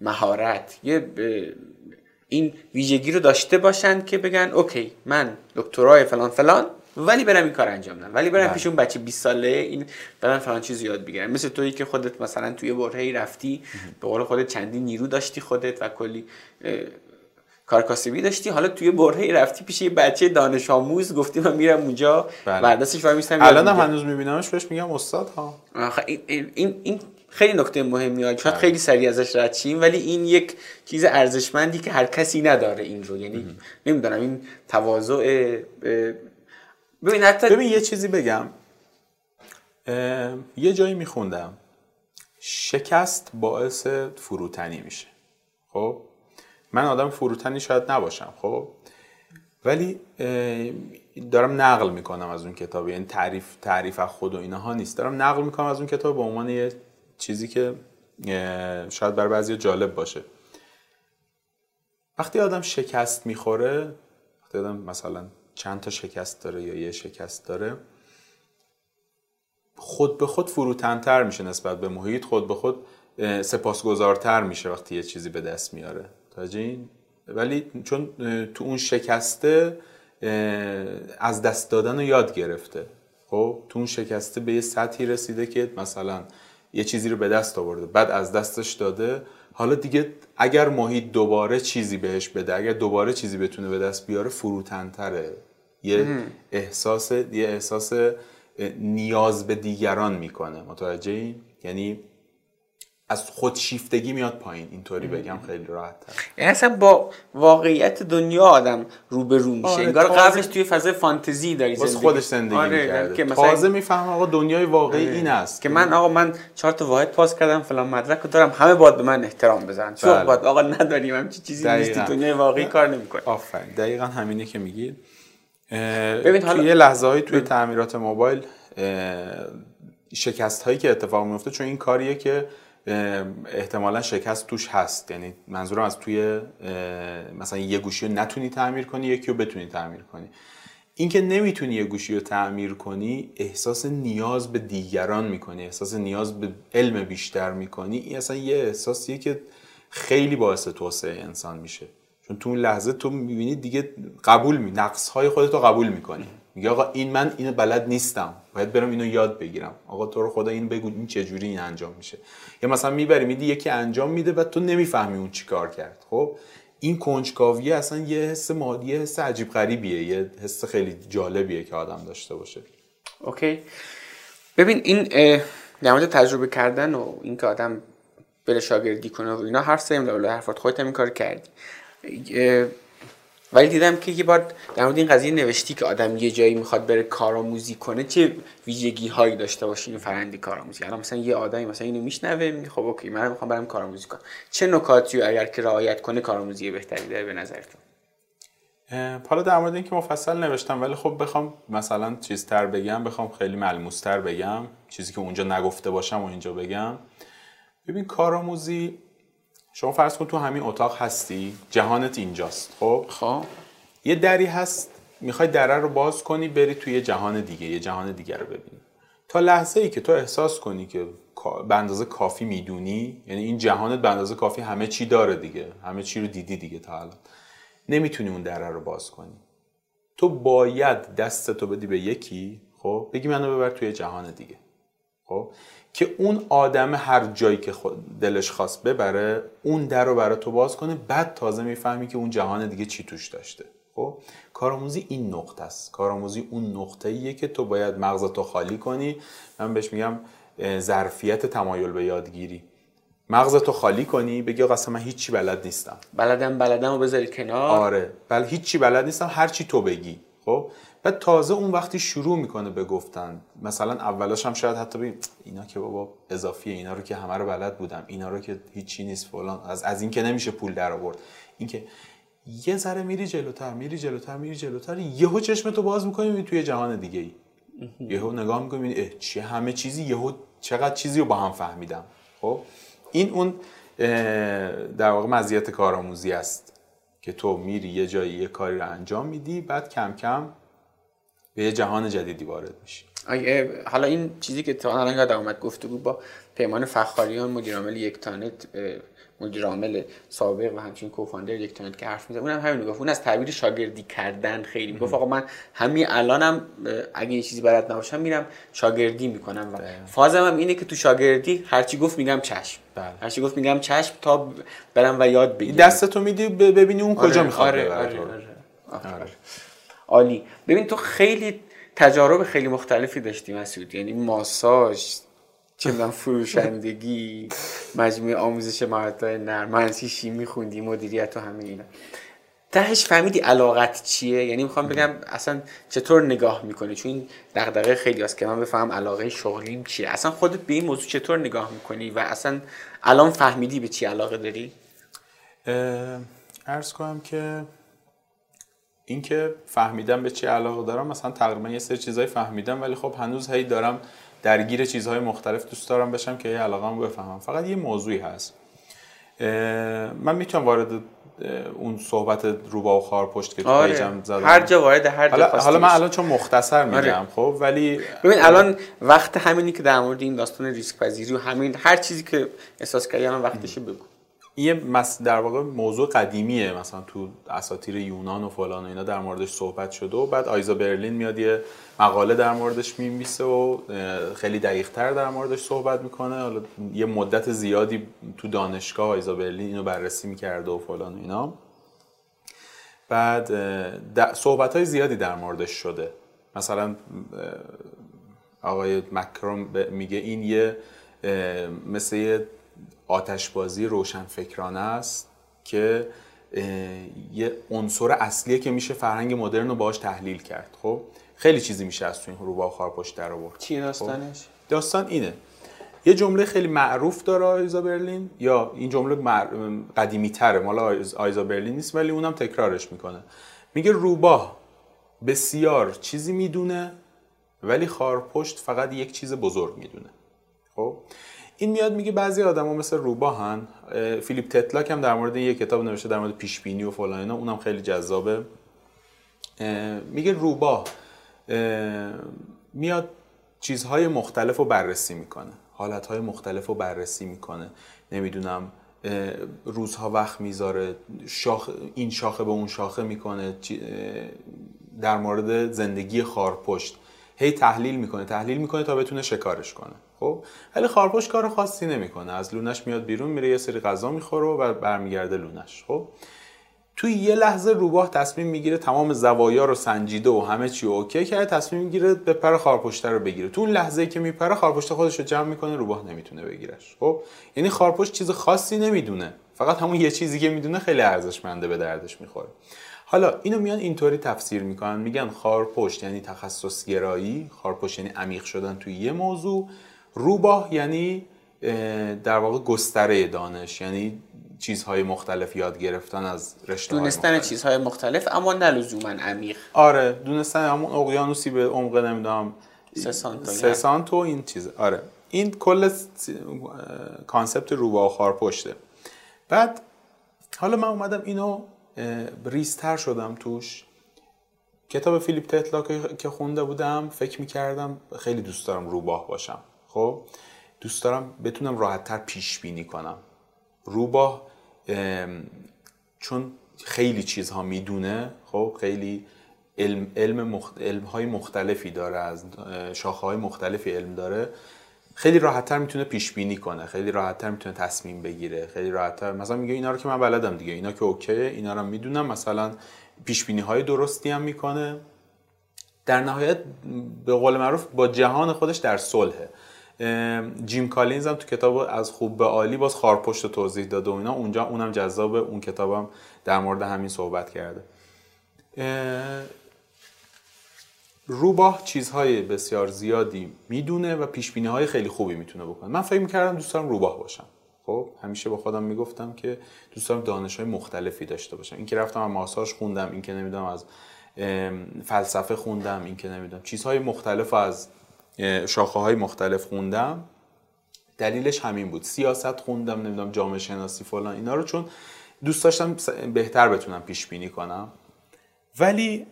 مهارت یه این ویژگی رو داشته باشن که بگن اوکی من دکترای فلان فلان ولی برم این کار انجام بدم ولی برم بله. پیش اون بچه 20 ساله این برم فلان چیز یاد بگیرم مثل تویی که خودت مثلا توی برهه‌ای رفتی به قول خودت چندین نیرو داشتی خودت و کلی کارکاسبی داشتی؟ حالا توی برهه رفتی پیش یه بچه دانش آموز گفتی من میرم اونجا بله. بردستش وای میستم الان هم هنوز میبینمش بهش میگم استاد ها. این, این, این خیلی نکته مهمی ها. شاید بله. خیلی سریع ازش رد شیم ولی این یک چیز ارزشمندی که هر کسی نداره این رو. یعنی نمی‌دونم این تواضع ببین حتی ببین یه چیزی بگم. یه جایی میخوندم. شکست باعث فروتنی میشه. خب؟ من آدم فروتنی شاید نباشم خب؟ ولی دارم نقل می‌کنم از اون کتاب یعنی تعریف تعریف از خود و اینها نیست. دارم نقل می‌کنم از اون کتاب به عنوان یه چیزی که شاید بر بعضی جالب باشه. وقتی آدم شکست می‌خوره وقتی آدم مثلا چند تا شکست داره یا یه شکست داره خود به خود فروتنتر میشه نسبت به محیط. خود به خود سپاسگزارتر میشه وقتی یه چیزی به دست میاره. تاجین ولی چون تو اون شکسته از دست دادن رو یاد گرفته. خب تو اون شکسته به یه سطحی رسیده که مثلا یه چیزی رو به دست آورده بعد از دستش داده. حالا دیگه اگر محیط دوباره چیزی بهش بده اگر دوباره چیزی بتونه به دست بیاره فروتنتره. یه احساس یه احساس نیاز به دیگران می‌کنه. متوجه این؟ یعنی از خودشیفتگی میاد پایین. اینطوری بگم خیلی راحت تر. یعنی اصلا با واقعیت دنیا آدم روبرو میشه. آره انگار قبلش توی فضای فانتزی داری زندگی. خودش زندگی آره می‌کرده. که مثلا تازه میفهم آقا دنیای واقعی آره. این است که من آقا من چهار تا واحد پاس کردم فلان مدرک رو دارم همه باید به من احترام بزنن. چون بله. باید آقا نداریم هم چیزی نیست دنیای واقعی کار نمی‌کنه آفرین. دقیقا همینه که میگید ببین حالا توی لحظه های توی تعمیرات موبایل شکست هایی که اتفاق میفته چون این کاریه که احتمالا شکست توش هست. یعنی منظورم از توی مثلا یه گوشی رو نتونی تعمیر کنی یکی رو بتونی تعمیر کنی. اینکه نمی‌تونی یه گوشی رو تعمیر کنی احساس نیاز به دیگران می‌کنی احساس نیاز به علم بیشتر می‌کنی. این اصلا یه احساسیه که خیلی باعث توسعه انسان میشه. چون تو اون لحظه تو می‌بینی دیگه قبول می نقص های خودت رو قبول می‌کنی. میگه آقا این من اینو بلد نیستم. باید برم اینو یاد بگیرم. آقا تو رو خدا این بگو این چه جوری این انجام میشه؟ یا مثلا می‌بری میدی یکی انجام میده و تو نمی‌فهمی اون چیکار کرد. خب؟ این کنجکاویه اصلا یه حس مادی یه حس عجیب غریبیه. یه حس خیلی جالبیه که آدم داشته باشه. اوکی. ببین این در تجربه کردن و اینکه آدم بره شاگردی کنه و اینا هر سه حرفات. خودت هم این کار کردی. ولی دیدم که یه بار در مورد این قضیه نوشتی که آدم یه جایی می‌خواد بره کارآموزی کنه چه ویژگی هایی داشته باشه این فرندی کارآموزی. الان مثلا یه آدمی مثلا اینو میشنوه خب اوکی من می‌خوام برم کارآموزی کنم. چه نکاتی اگر که رعایت کنه کارآموزی بهتری داره به نظرتون حالا در مورد اینکه مفصل نوشتم ولی خب بخوام مثلا چیزتر بگم بخوام خیلی ملموستر بگم چیزی که اونجا نگفته باشم و اینجا بگم. ببین کارآموزی شما فرض کن تو همین اتاق هستی؟ جهانت اینجاست خب؟ خب. یه دری هست می‌خوای دره رو باز کنی بری توی جهان دیگه یه جهان دیگه رو ببینی. تا لحظه ای که تو احساس کنی که به اندازه کافی می‌دونی یعنی این جهانت به اندازه کافی همه چی داره دیگه همه چی رو دیدی دیگه تا الان نمی‌تونی اون دره رو باز کنی. تو باید دستتو بدی به یکی خب؟ بگی منو ببر توی جهان دیگه. خب که اون آدم هر جایی که خود دلش خواست ببره اون در رو برای تو باز کنه بعد تازه می‌فهمی که اون جهان دیگه چی توش داشته. خب کارآموزی این نقطه است. کارآموزی اون نقطه ایه که تو باید مغزتو خالی کنی. من بهش میگم ظرفیت تمایل به یادگیری. مغزتو خالی کنی بگی آقا اصلا من هیچی بلد نیستم. بلدم بلدم رو بذاری کنار. آره بل هیچی بلد نیستم هر چی تو بگی. خب بعد تازه اون وقتی شروع می‌کنه به گفتن مثلا اولاش هم شاید حتی بگیم اینا که بابا اضافیه اینا رو که همه رو بلد بودم اینا رو که هیچی نیست فلان. از از این که نمیشه پول در آورد این که یه ذره میری جلوتر میری جلوتر میری جلوتر یهو چشمتو باز می‌کنی توی جهان دیگه ای. یهو نگاه می‌کنی اه چیه همه چیزی یهو چقدر چیزی رو با هم فهمیدم. خب؟ این اون در واقع مزیت کارآموزی است که تو میری یه جایی یه کاری رو انجام میدی بعد کم کم به یه جهان جدیدی وارد میشی. حالا این چیزی که تا الان یادم اومد گفتگو با پیمان فخاریان مدیر عامل یک تانت مدیر عامل سابق و همچنین کوفاندر یک تانت که حرف می‌زد اونم همین گفت اون از تعبیر شاگردی کردن خیلی می‌گفت. آقا من همین الانم اگه یه چیزی بلد نباشم میرم شاگردی می‌کنم و بله. فازم هم اینه که تو شاگردی هرچی گفت میگم چشم. بله. هرچی گفت میگم چشم تا برم و یاد بگیرم. دستتو میدی ببینی اون کجا آره، می‌خواد آره آره, آره, آره. عالی. ببین تو خیلی تجارب خیلی مختلفی داشتی مسعود. یعنی ماساژ چه فروشندگی مجموعه آموزش مهارت‌های نرم شیمی خوندی مدیریت و همه اینا. تهش فهمیدی علاقت چیه؟ یعنی می‌خوام بگم اصلا چطور نگاه می‌کنی؟ چون دغدغه خیلی هست که من بفهم علاقه شغلیم چیه. اصلا خودت به این موضوع چطور نگاه می‌کنی و اصلا الان فهمیدی به چی علاقه داری؟ ارز کنم که اینکه فهمیدم به چی علاقه دارم مثلا تقریبا یه سری چیزایی فهمیدم ولی خب هنوز هی دارم درگیر چیزهای مختلف دوست دارم بشم که یه علاقه بفهمم. فقط یه موضوعی هست. من می‌تونم وارد اون صحبت روبا و خار پشت که آره. پیجم زدم. هر جا وارد هر جا حالا, حالا من الان چون مختصر میگم آره. خب ولی ببین الان وقت همینی که در مورد این داستان ریسک پذیری و همین هر چیزی که احساس کردی الان وقتشه بگو. یه مس در واقع موضوع قدیمیه. مثلا تو اساطیر یونان و فلان و اینا در موردش صحبت شده و بعد آیزا برلین میاد یه مقاله در موردش میمیسه و خیلی دقیق تر در موردش صحبت می‌کنه. حالا یه مدت زیادی تو دانشگاه آیزا برلین اینو بررسی می‌کرده و فلان و اینا. بعد صحبت های زیادی در موردش شده. مثلا آقای مکرون میگه این یه مثل آتشبازی روشنفکرانه است که یه عنصر اصلیه که میشه فرهنگ مدرن رو باهاش تحلیل کرد. خب خیلی چیزی میشه از تو این روبا خارپشت در آورد. چی داستانش؟ خب؟ داستان اینه. یه جمله خیلی معروف داره آیزا برلین یا این جمله مع... قدیمی تره مال آیزا برلین نیست ولی اونم تکرارش می‌کنه. میگه روباه بسیار چیزی می‌دونه ولی خارپشت فقط یک چیز بزرگ می‌دونه. خب؟ این میاد میگه بعضی آدما مثل روباهن فیلیپ تتلاک هم در مورد یه کتاب نوشته در مورد پیش بینی و فلان اینا اونم خیلی جذابه. میگه روباه میاد چیزهای مختلف رو بررسی می‌کنه حالتهای مختلف رو بررسی می‌کنه. نمی‌دونم روزها وقت می‌ذاره شاخ این شاخه به اون شاخه می‌کنه در مورد زندگی خارپشت. هی تحلیل می‌کنه تحلیل می‌کنه تا بتونه شکارش کنه. خب ولی خارپشت کار خاصی نمی‌کنه. از لونش میاد بیرون میره یه سری غذا می‌خوره و برمیگرده لونش. خب توی یه لحظه روباه تصمیم می‌گیره تمام زوایا رو سنجیده و همه چی اوکی کرده تصمیم می‌گیره به پر خارپشت رو بگیره. تو اون لحظه که میپره خارپشت خودش رو جمع می‌کنه روباه نمی‌تونه بگیرش. خب یعنی خارپشت چیز خاصی نمی‌دونه. فقط همون یه چیزی که می‌دونه خیلی ارزشمنده به دردش می‌خوره. حالا اینو میان اینطوری تفسیر می‌کنن. میگن خارپشت یعنی تخصص گرایی خارپشت یعنی عمیق شدن توی یه موضوع. روباه یعنی در واقع گستره دانش یعنی چیزهای مختلف یاد گرفتن از رشته دونستن چیزهای مختلف اما نه لزوما عمیق. آره دونستن همون اقیانوسی به عمق نمی‌دونم سه سانتو این چیز. آره. این کل concept روباه و خارپشته. بعد حالا من اومدم اینو ریزتر شدم توش. کتاب فیلیپ تتلاک که خونده بودم فکر می‌کردم خیلی دوست دارم روباه باشم. خب دوست دارم بتونم راحتتر پیش بینی کنم روباه چون خیلی چیزها می‌دونه خب خیلی علم, علم, علم های مختلفی داره از شاخه های مختلفی علم داره. خیلی راحتتر می‌تونه پیش بینی کنه خیلی راحتتر می‌تونه تصمیم بگیره خیلی راحتتر. مثلا میگه اینا رو که من بلدم دیگه اینا که اوکی اینا رو می‌دونم. مثلا پیش بینی های درستی هم می‌کنه. در نهایت به قول معروف با جهان خودش در صلحه. جیم کالینز هم تو کتاب از خوب به عالی باز خارپشت توضیح داده و اینا. اونجا اونم جذاب اون کتابم در مورد همین صحبت کرده. روباه چیزهای بسیار زیادی می‌دونه و پیش های خیلی خوبی می‌تونه بکنه. من فکر می‌کردم دوست دارم روباه باشم. خب همیشه با خودم می‌گفتم که دوست دارم دانش های مختلفی داشته باشم. اینکه رفتم از ماساژ خوندم اینکه نمی‌دونم از فلسفه خوندم اینکه نمی‌دونم. چیزهای مختلف از شاخه های مختلف خوندم. دلیلش همین بود. سیاست خوندم نمی‌دونم جامعه شناسی فلان اینا رو چون دوست داشتم بهتر بتونم پیش بینی کنم. ولی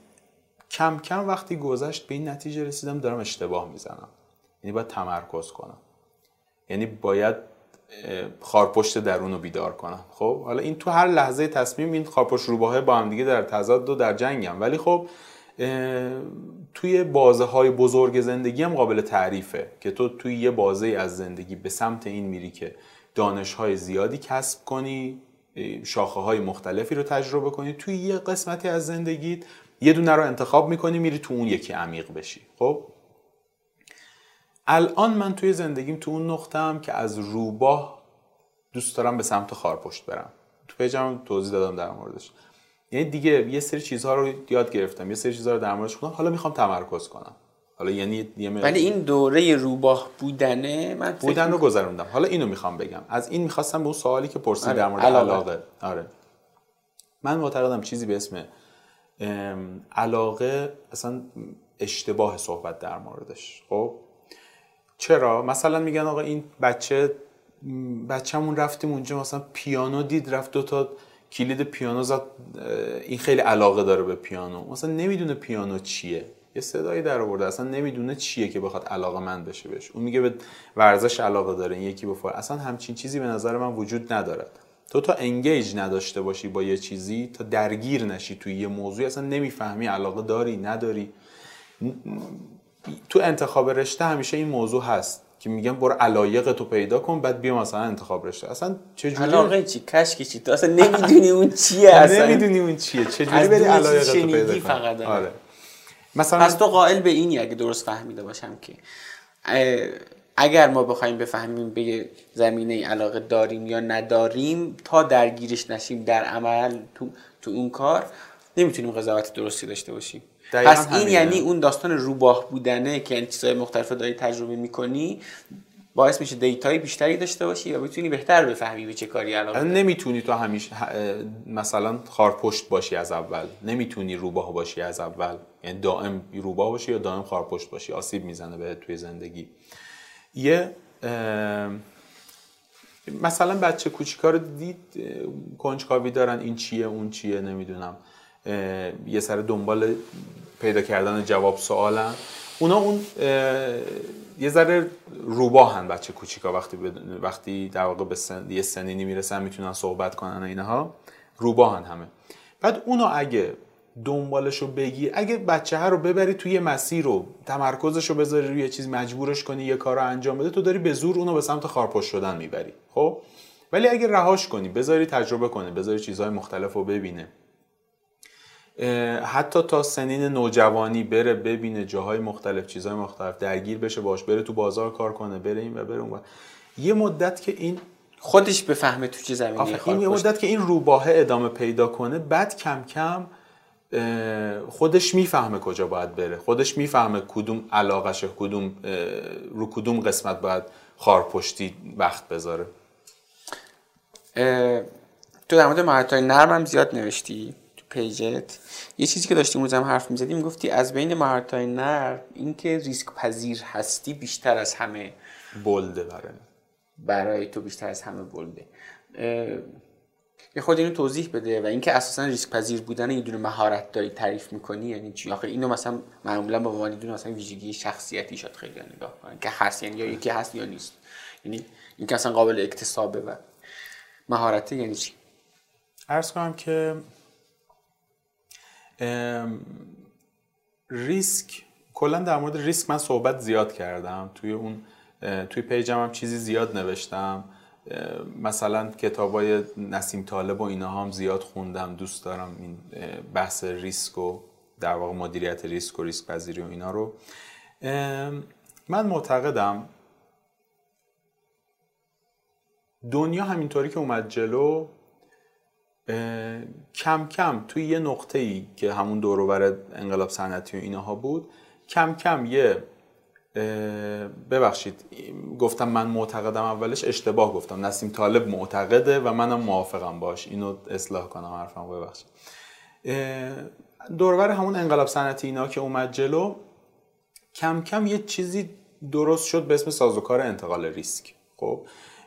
کم کم وقتی گذشت به این نتیجه رسیدم دارم اشتباه می‌زنم. یعنی باید تمرکز کنم. یعنی باید خارپشت درون رو بیدار کنم. خب حالا این تو هر لحظه تصمیم این خارپشت روباه با هم دیگه در تضاد و در جنگم. ولی خب توی بازه های بزرگ زندگی هم قابل تعریفه که تو توی یه بازه از زندگی به سمت این میری که دانش های زیادی کسب کنی شاخه های مختلفی رو تجربه کنی. توی یه قسمتی از زندگیت یه دونه رو انتخاب می‌کنی میری تو اون یکی عمیق بشی. خب؟ الان من توی زندگیم تو اون نقطه که از روباه دوست دارم به سمت خارپشت برم. تو پیجم توضیح دادم در موردش. یعنی دیگه یه سری چیزها رو یاد گرفتم یه سری چیزها رو در موردش خوندم حالا می‌خوام تمرکز کنم. حالا یعنی ولی این دوره روباه بودنه من بودن رو گذروندم. حالا اینو می‌خوام بگم. از این می‌خواستم به اون سوالی که پرسید آره. در مورد علاقه. علاقه. آره. من معتقدم چیزی به اسم علاقه اصلا اشتباه صحبت در موردش. خب؟ چرا؟ مثلا میگن آقا این بچه بچه‌مون رفتیم اونجا مثلا پیانو دید رفت دو تا کلید پیانو زد این خیلی علاقه داره به پیانو. مثلا نمی‌دونه پیانو چیه. یه صدایی در آورده اصلا نمی‌دونه چیه که بخواد علاقه من بشه بهش. اون میگه به ورزش علاقه داره این یکی به اصلا همچین چیزی به نظر من وجود ندارد تو تا انگیج نداشته باشی با یه چیزی تا درگیر نشی توی یه موضوعی اصلا نمی‌فهمی علاقه داری نداری. تو انتخاب رشته همیشه این موضوع هست. که میگن برو علایق تو پیدا کن بعد بیا مثلا انتخاب رشته. اصلا چه جوری علاقه چی کشکی چی؟ تو اصلا نمی‌دونی اون چیه اصلا. نمی‌دونی اون چیه. چه جوری بری علایق تو پیدا فقط آره. مثلا پس تو قائل به اینی اگه درست فهمیده باشم که اگر ما بخوایم بفهمیم به زمینه علاقه داریم یا نداریم تا درگیرش نشیم در عمل تو, تو اون کار نمی‌تونیم قضاوت درستی داشته باشیم. پس این یعنی اون داستان روباه بودنه که این چیزهای مختلف داری تجربه می‌کنی باعث میشه دیتایی بیشتری داشته باشی و بتونی بهتر بفهمی به چه کاری علاقه نمی‌تونی تو همیشه مثلا خارپشت باشی از اول. نمی‌تونی روباه باشی از اول. یعنی دائم روباه باشی یا دائم خارپشت باشی. آسیب می‌زنه به توی زندگی. یه مثلا بچه کوچیکا رو دید کنجکاوی دارن. این چیه اون چیه نمی‌دونم. یه سر دنبال پیدا کردن جواب سوالن. اونا اون یه ذره روباهن بچه کوچیکا. وقتی وقتی در واقع به سن... یه سنینی می‌رسن می‌تونن صحبت کنن اینها روباهن همه. بعد اونو اگه دنبالش رو بگی اگه بچه ها رو ببری توی مسیر رو تمرکزش رو بذاری روی چیز مجبورش کنی یه کار رو انجام بده تو داری به زور اونو به سمت خارپشت شدن می‌بری. خب؟ ولی اگه رهاش کنی بذاری تجربه کنه بذاری چیزهای مختلف رو ببینه. حتی تا سنین نوجوانی بره ببینه جاهای مختلف چیزهای مختلف درگیر بشه باش بره تو بازار کار کنه بره این و بره اون یه مدت که این خودش بفهمه تو چه زمینی این یه مدت که این روباه ادامه پیدا کنه بعد کم کم خودش می‌فهمه کجا باید بره. خودش می‌فهمه کدوم علاقشه کدوم رو کدوم قسمت باید خارپشتی وقت بذاره. تو در مورد مهارت نرم هم زیاد نوشتی؟ پیجت. یه چیزی که داشتیم روزم حرف می‌زدیم گفتی از بین مهارت های نرم اینکه ریسک پذیر هستی بیشتر از همه بلده برای برای تو بیشتر از همه بلده. یه خود اینو توضیح بده و اینکه اساسا ریسک پذیر بودن یه دونه مهارت داری تعریف می‌کنی یعنی چی؟ آخه اینو مثلا معمولا با عنوان دونه مثلا ویژگی شخصیتی شاید خیلی نگاه کنن که هست یعنی یا یکی هست یا نیست. یعنی اینکه اصلا قابل اکتسابه و مهارت یعنی چی؟ عرض کنم که ریسک کلا در مورد ریسک من صحبت زیاد کردم. توی اون توی پیجم هم چیزی زیاد نوشتم. مثلا کتابای نسیم طالب و اینا هم زیاد خوندم. دوست دارم این بحث ریسک و در واقع مدیریت ریسک و ریسک پذیری و اینا رو. من معتقدم دنیا همینطوری که اومد جلو کم کم توی یه نقطه ای که همون دوروبر انقلاب صنعتی و اینها بود کم کم یه ببخشید گفتم من معتقدم اولش اشتباه گفتم. نسیم طالب معتقده و منم موافقم باش. اینو اصلاح کنم حرفم ببخشید. دورور همون انقلاب صنعتی اینا که اومد جلو کم کم یه چیزی درست شد به اسم سازوکار انتقال ریسک. خب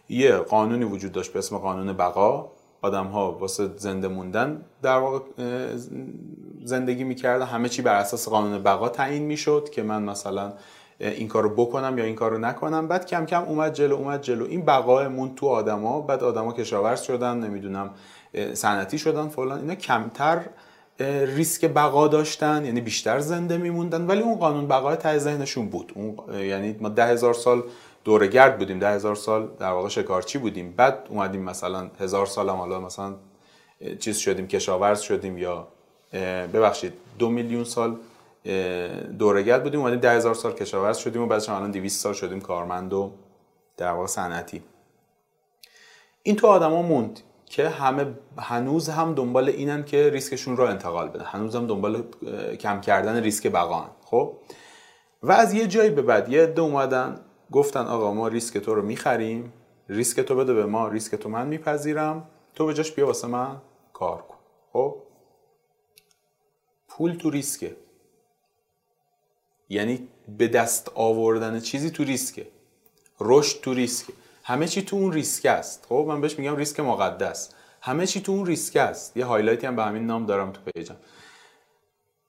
یه قانونی وجود داشت به اسم قانون بقا. آدم ها واسه زنده موندن در واقع زندگی می‌کردن همه چی بر اساس قانون بقا تعیین می‌شد که من مثلا این کارو بکنم یا این کارو نکنم. بعد کم کم اومد جلو اومد جلو. این بقایمون تو آدما بعد آدما کشاورز شدن نمی‌دونم صنعتی شدن فلان. اینا کمتر ریسک بقا داشتن یعنی بیشتر زنده میموندن. ولی اون قانون بقای ته ذهنشون بود. اون یعنی ما ده هزار سال گرد بودیم ده هزار سال در واقع شکارچی بودیم. بعد اومدیم مثلا هزار سال هم حالا مثلا چیز شدیم کشاورز شدیم یا ببخشید دو میلیون سال دورگرد بودیم. اومدیم ده هزار سال کشاورز شدیم و بعدش الان 200 سال شدیم کارمند و در واقع صنعتی. این تو آدما موند که همه هنوز هم دنبال اینن که ریسکشون رو انتقال بدن. هنوز هم دنبال کم کردن ریسک بقان خب؟ و از یه جایی به بعد یه عده اومدن گفتن آقا ما ریسک تو رو می‌خریم ریسک تو بده به ما ریسک تو من میپذیرم تو به جاش بیا واسه من کار کن. خب؟ پول تو ریسکه. یعنی به دست آوردن چیزی تو ریسکه. رشد تو ریسکه. همه چی تو اون ریسک است. خب؟ من بهش میگم ریسک مقدس. همه چی تو اون ریسک است. یه highlight ی هم به همین نام دارم تو page م.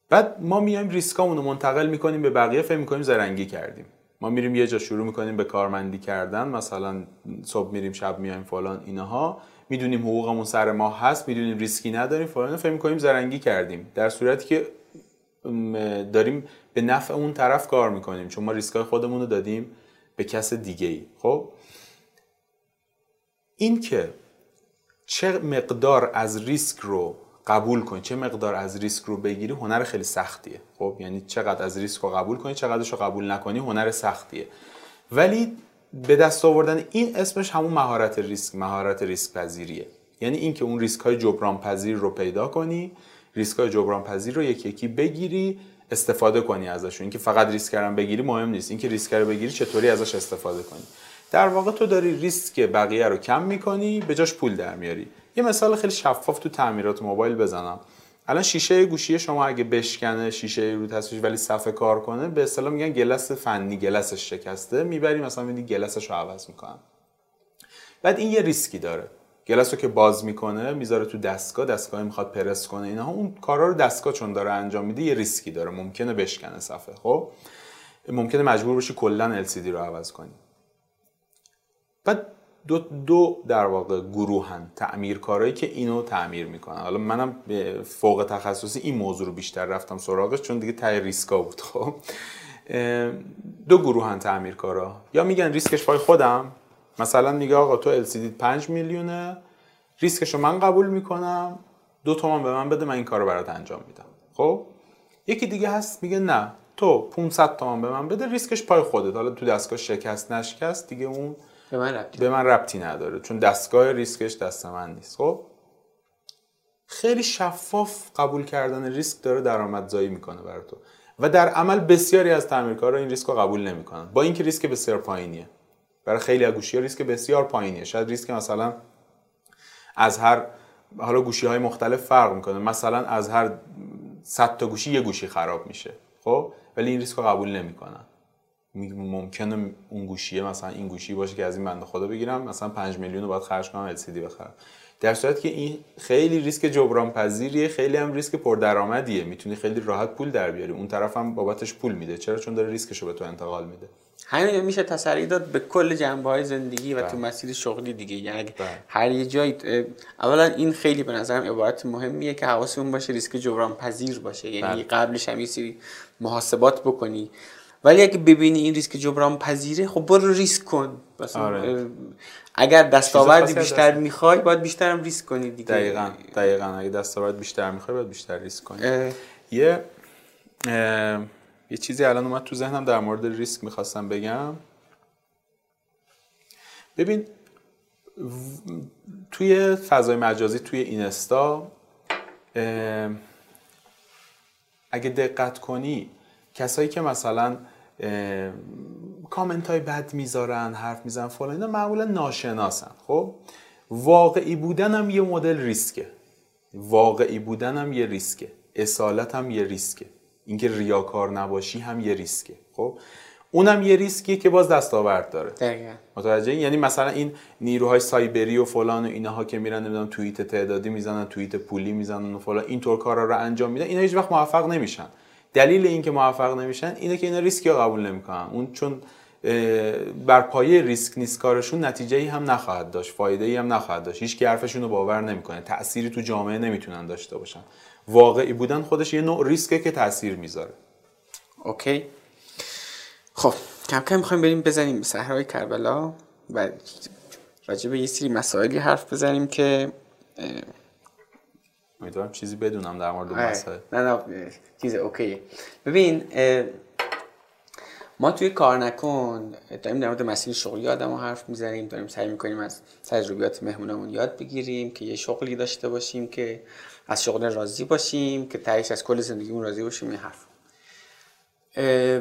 بعد ما میایم ریسکامون منتقل می‌کنیم به بقیه فکر می‌کنیم زرنگی کردیم. ما میریم یه جا شروع می‌کنیم به کارمندی کردن مثلا صبح میریم شب میایم فلان اینها. می‌دونیم حقوقمون سر ما هست می‌دونیم ریسکی نداریم فلان فکر می‌کنیم زرنگی کردیم. در صورتی که داریم به نفع اون طرف کار می‌کنیم چون ما ریسکای خودمون رو دادیم به کس دیگه ای خب؟ این که چه مقدار از ریسک رو قبول کنی. چه مقدار از ریسک رو بگیری هنر خیلی سختیه. خب یعنی چقدر از ریسک رو قبول کنی چقدرش رو قبول نکنی هنر سختیه. ولی به دست آوردن این اسمش همون مهارت ریسک مهارت ریسک پذیریه یعنی اینکه اون ریسک های جبران پذیر رو پیدا کنی ریسک های جبران پذیر رو یکی یکی بگیری استفاده کنی ازشون. اینکه فقط ریسک کردن بگیری مهم نیست. اینکه ریسک رو بگیری چطوری ازش استفاده کنی. در واقع تو داری ریسک بقیه رو کم می‌کنی به جاش پول در میاری. یه مثال خیلی شفاف تو تعمیرات موبایل بزنم. الان شیشه گوشی شما اگه بشکنه شیشه رو تصویر ولی صفحه کار کنه به اصطلاح میگن glass فنی glass ش شکسته. می‌بری مثلا می‌بینی glass ش رو عوض می‌کنن. بعد این یه ریسکی داره. glass رو که باز می‌کنه می‌ذاره تو دستگاه دستگاه می‌خواد پرس کنه اینا اون کارا رو دستگاه چون داره انجام میده یه ریسکی داره. ممکنه بشکنه صفحه خب؟ ممکنه مجبور بشی کلا LCD رو عوض کنی. بعد دو, دو در واقع گروهن تعمیرکارایی که اینو تعمیر می‌کنن. حالا منم فوق تخصصی این موضوع رو بیشتر رفتم سراغش چون دیگه ته ریسکا بود خب. دو گروهن تعمیرکارا. یا میگن ریسکش پای خودم. مثلا میگه آقا تو LCD 5 میلیونه ریسکش رو من قبول می‌کنم. دو تومن به من بده من این کار رو برات انجام میدم. خب؟ یکی دیگه هست میگه نه. تو 500 تومن به من بده ریسکش پای خودت. حالا تو دستگاه شکست نشکست دیگه اون به من ربطی به من ربطی نداره چون دستگاه ریسکش دست من نیست. خب؟ خیلی شفاف قبول کردن ریسک داره درآمدزایی می‌کنه برای تو. و در عمل بسیاری از تعمیرکارا این ریسک رو قبول نمی‌کنن. با اینکه ریسک بسیار پایینیه. برای خیلی از گوشی ها ریسک بسیار پایینیه. شاید ریسک مثلا از هر حالا گوشی های مختلف فرق می‌کنه. مثلا از هر 100 تا گوشی یه گوشی خراب میشه. خب؟ ولی این ریسک رو قبول نمی‌کنن. ممکنه اون گوشیه مثلا این گوشی باشه که از این بنده خدا بگیرم مثلا 5 میلیون رو باید خرج کنم LCD بخرم. در صورتی که این خیلی ریسک جبران پذیریه خیلی هم ریسک پردرآمدیه. می‌تونی خیلی راحت پول در بیاری. اون طرف هم بابتش پول میده. چرا؟ چون داره ریسکش رو به تو انتقال میده. همین میشه تسری داد به کل جنبه های زندگی و تو بله. مسیر شغلی دیگه. یعنی بله. هر یه جایی اولا این خیلی به نظرم عبارت مهمیه که حواسمون باشه ریسک جبران پذیر باشه. یعنی بله. قبلش هم سری محاسبات بکنی. ولی اگه ببینی این ریسک جبران پذیره خب برو ریسک کن. آره. اگر دستاوردی بیشتر دست... می‌خوای باید بیشتر هم ریسک کنی دیگه. دقیقا دقیقا. اگه دستاورد بیشتر می‌خوای باید بیشتر ریسک کنی. یه یه چیزی الان اومد تو ذهنم در مورد ریسک می‌خواستم بگم. ببین توی فضای مجازی توی اینستا اگه دقت کنی کسایی که مثلا کامنت های بد می‌ذارن حرف می‌زنن فلان اینا معمولا ناشناسن. خب؟ واقعی بودن هم یه مدل ریسکه. واقعی بودن هم یه ریسکه. اصالت هم یه ریسکه. اینکه ریاکار نباشی هم یه ریسکه. خب؟ اونم یه ریسکیه که باز دستاورد داره. دقیقا. متوجه یعنی مثلا این نیروهای سایبری و فلان و اینها که میرن نمی‌دونم توییت تعدادی می‌زنن توییت پولی می‌زنن و فلان اینطور کارا رو انجام میدن اینا هیچ وقت موفق نمیشن. دلیل اینکه موفق نمیشن اینه که اینا ریسکی رو قبول نمی‌کنن. اون چون بر پایه ریسک نیست کارشون نتیجه ای هم نخواهد داشت فایده ای هم نخواهد داشت. هیچ حرفشون رو باور نمی‌کنه. تأثیری تو جامعه نمی‌تونن داشته باشن. واقعی بودن خودش یه نوع ریسکه که تاثیر می‌ذاره. اوکی. خب کم کم می‌خوایم بریم بزنیم به صحرای کربلا و راجع به یه سری مسائلی حرف بزنیم که امیدوارم چیزی بدونم در مورد مسائل نه نه چیز اوکی ببین ما توی کار نکن داریم در مورد مسیر شغلی آدم رو حرف می‌زنیم داریم سعی می‌کنیم از تجربیات مهمونمون یاد بگیریم که یه شغلی داشته باشیم که از شغل راضی باشیم که تهیش از کل زندگیمون راضی باشیم این حرف.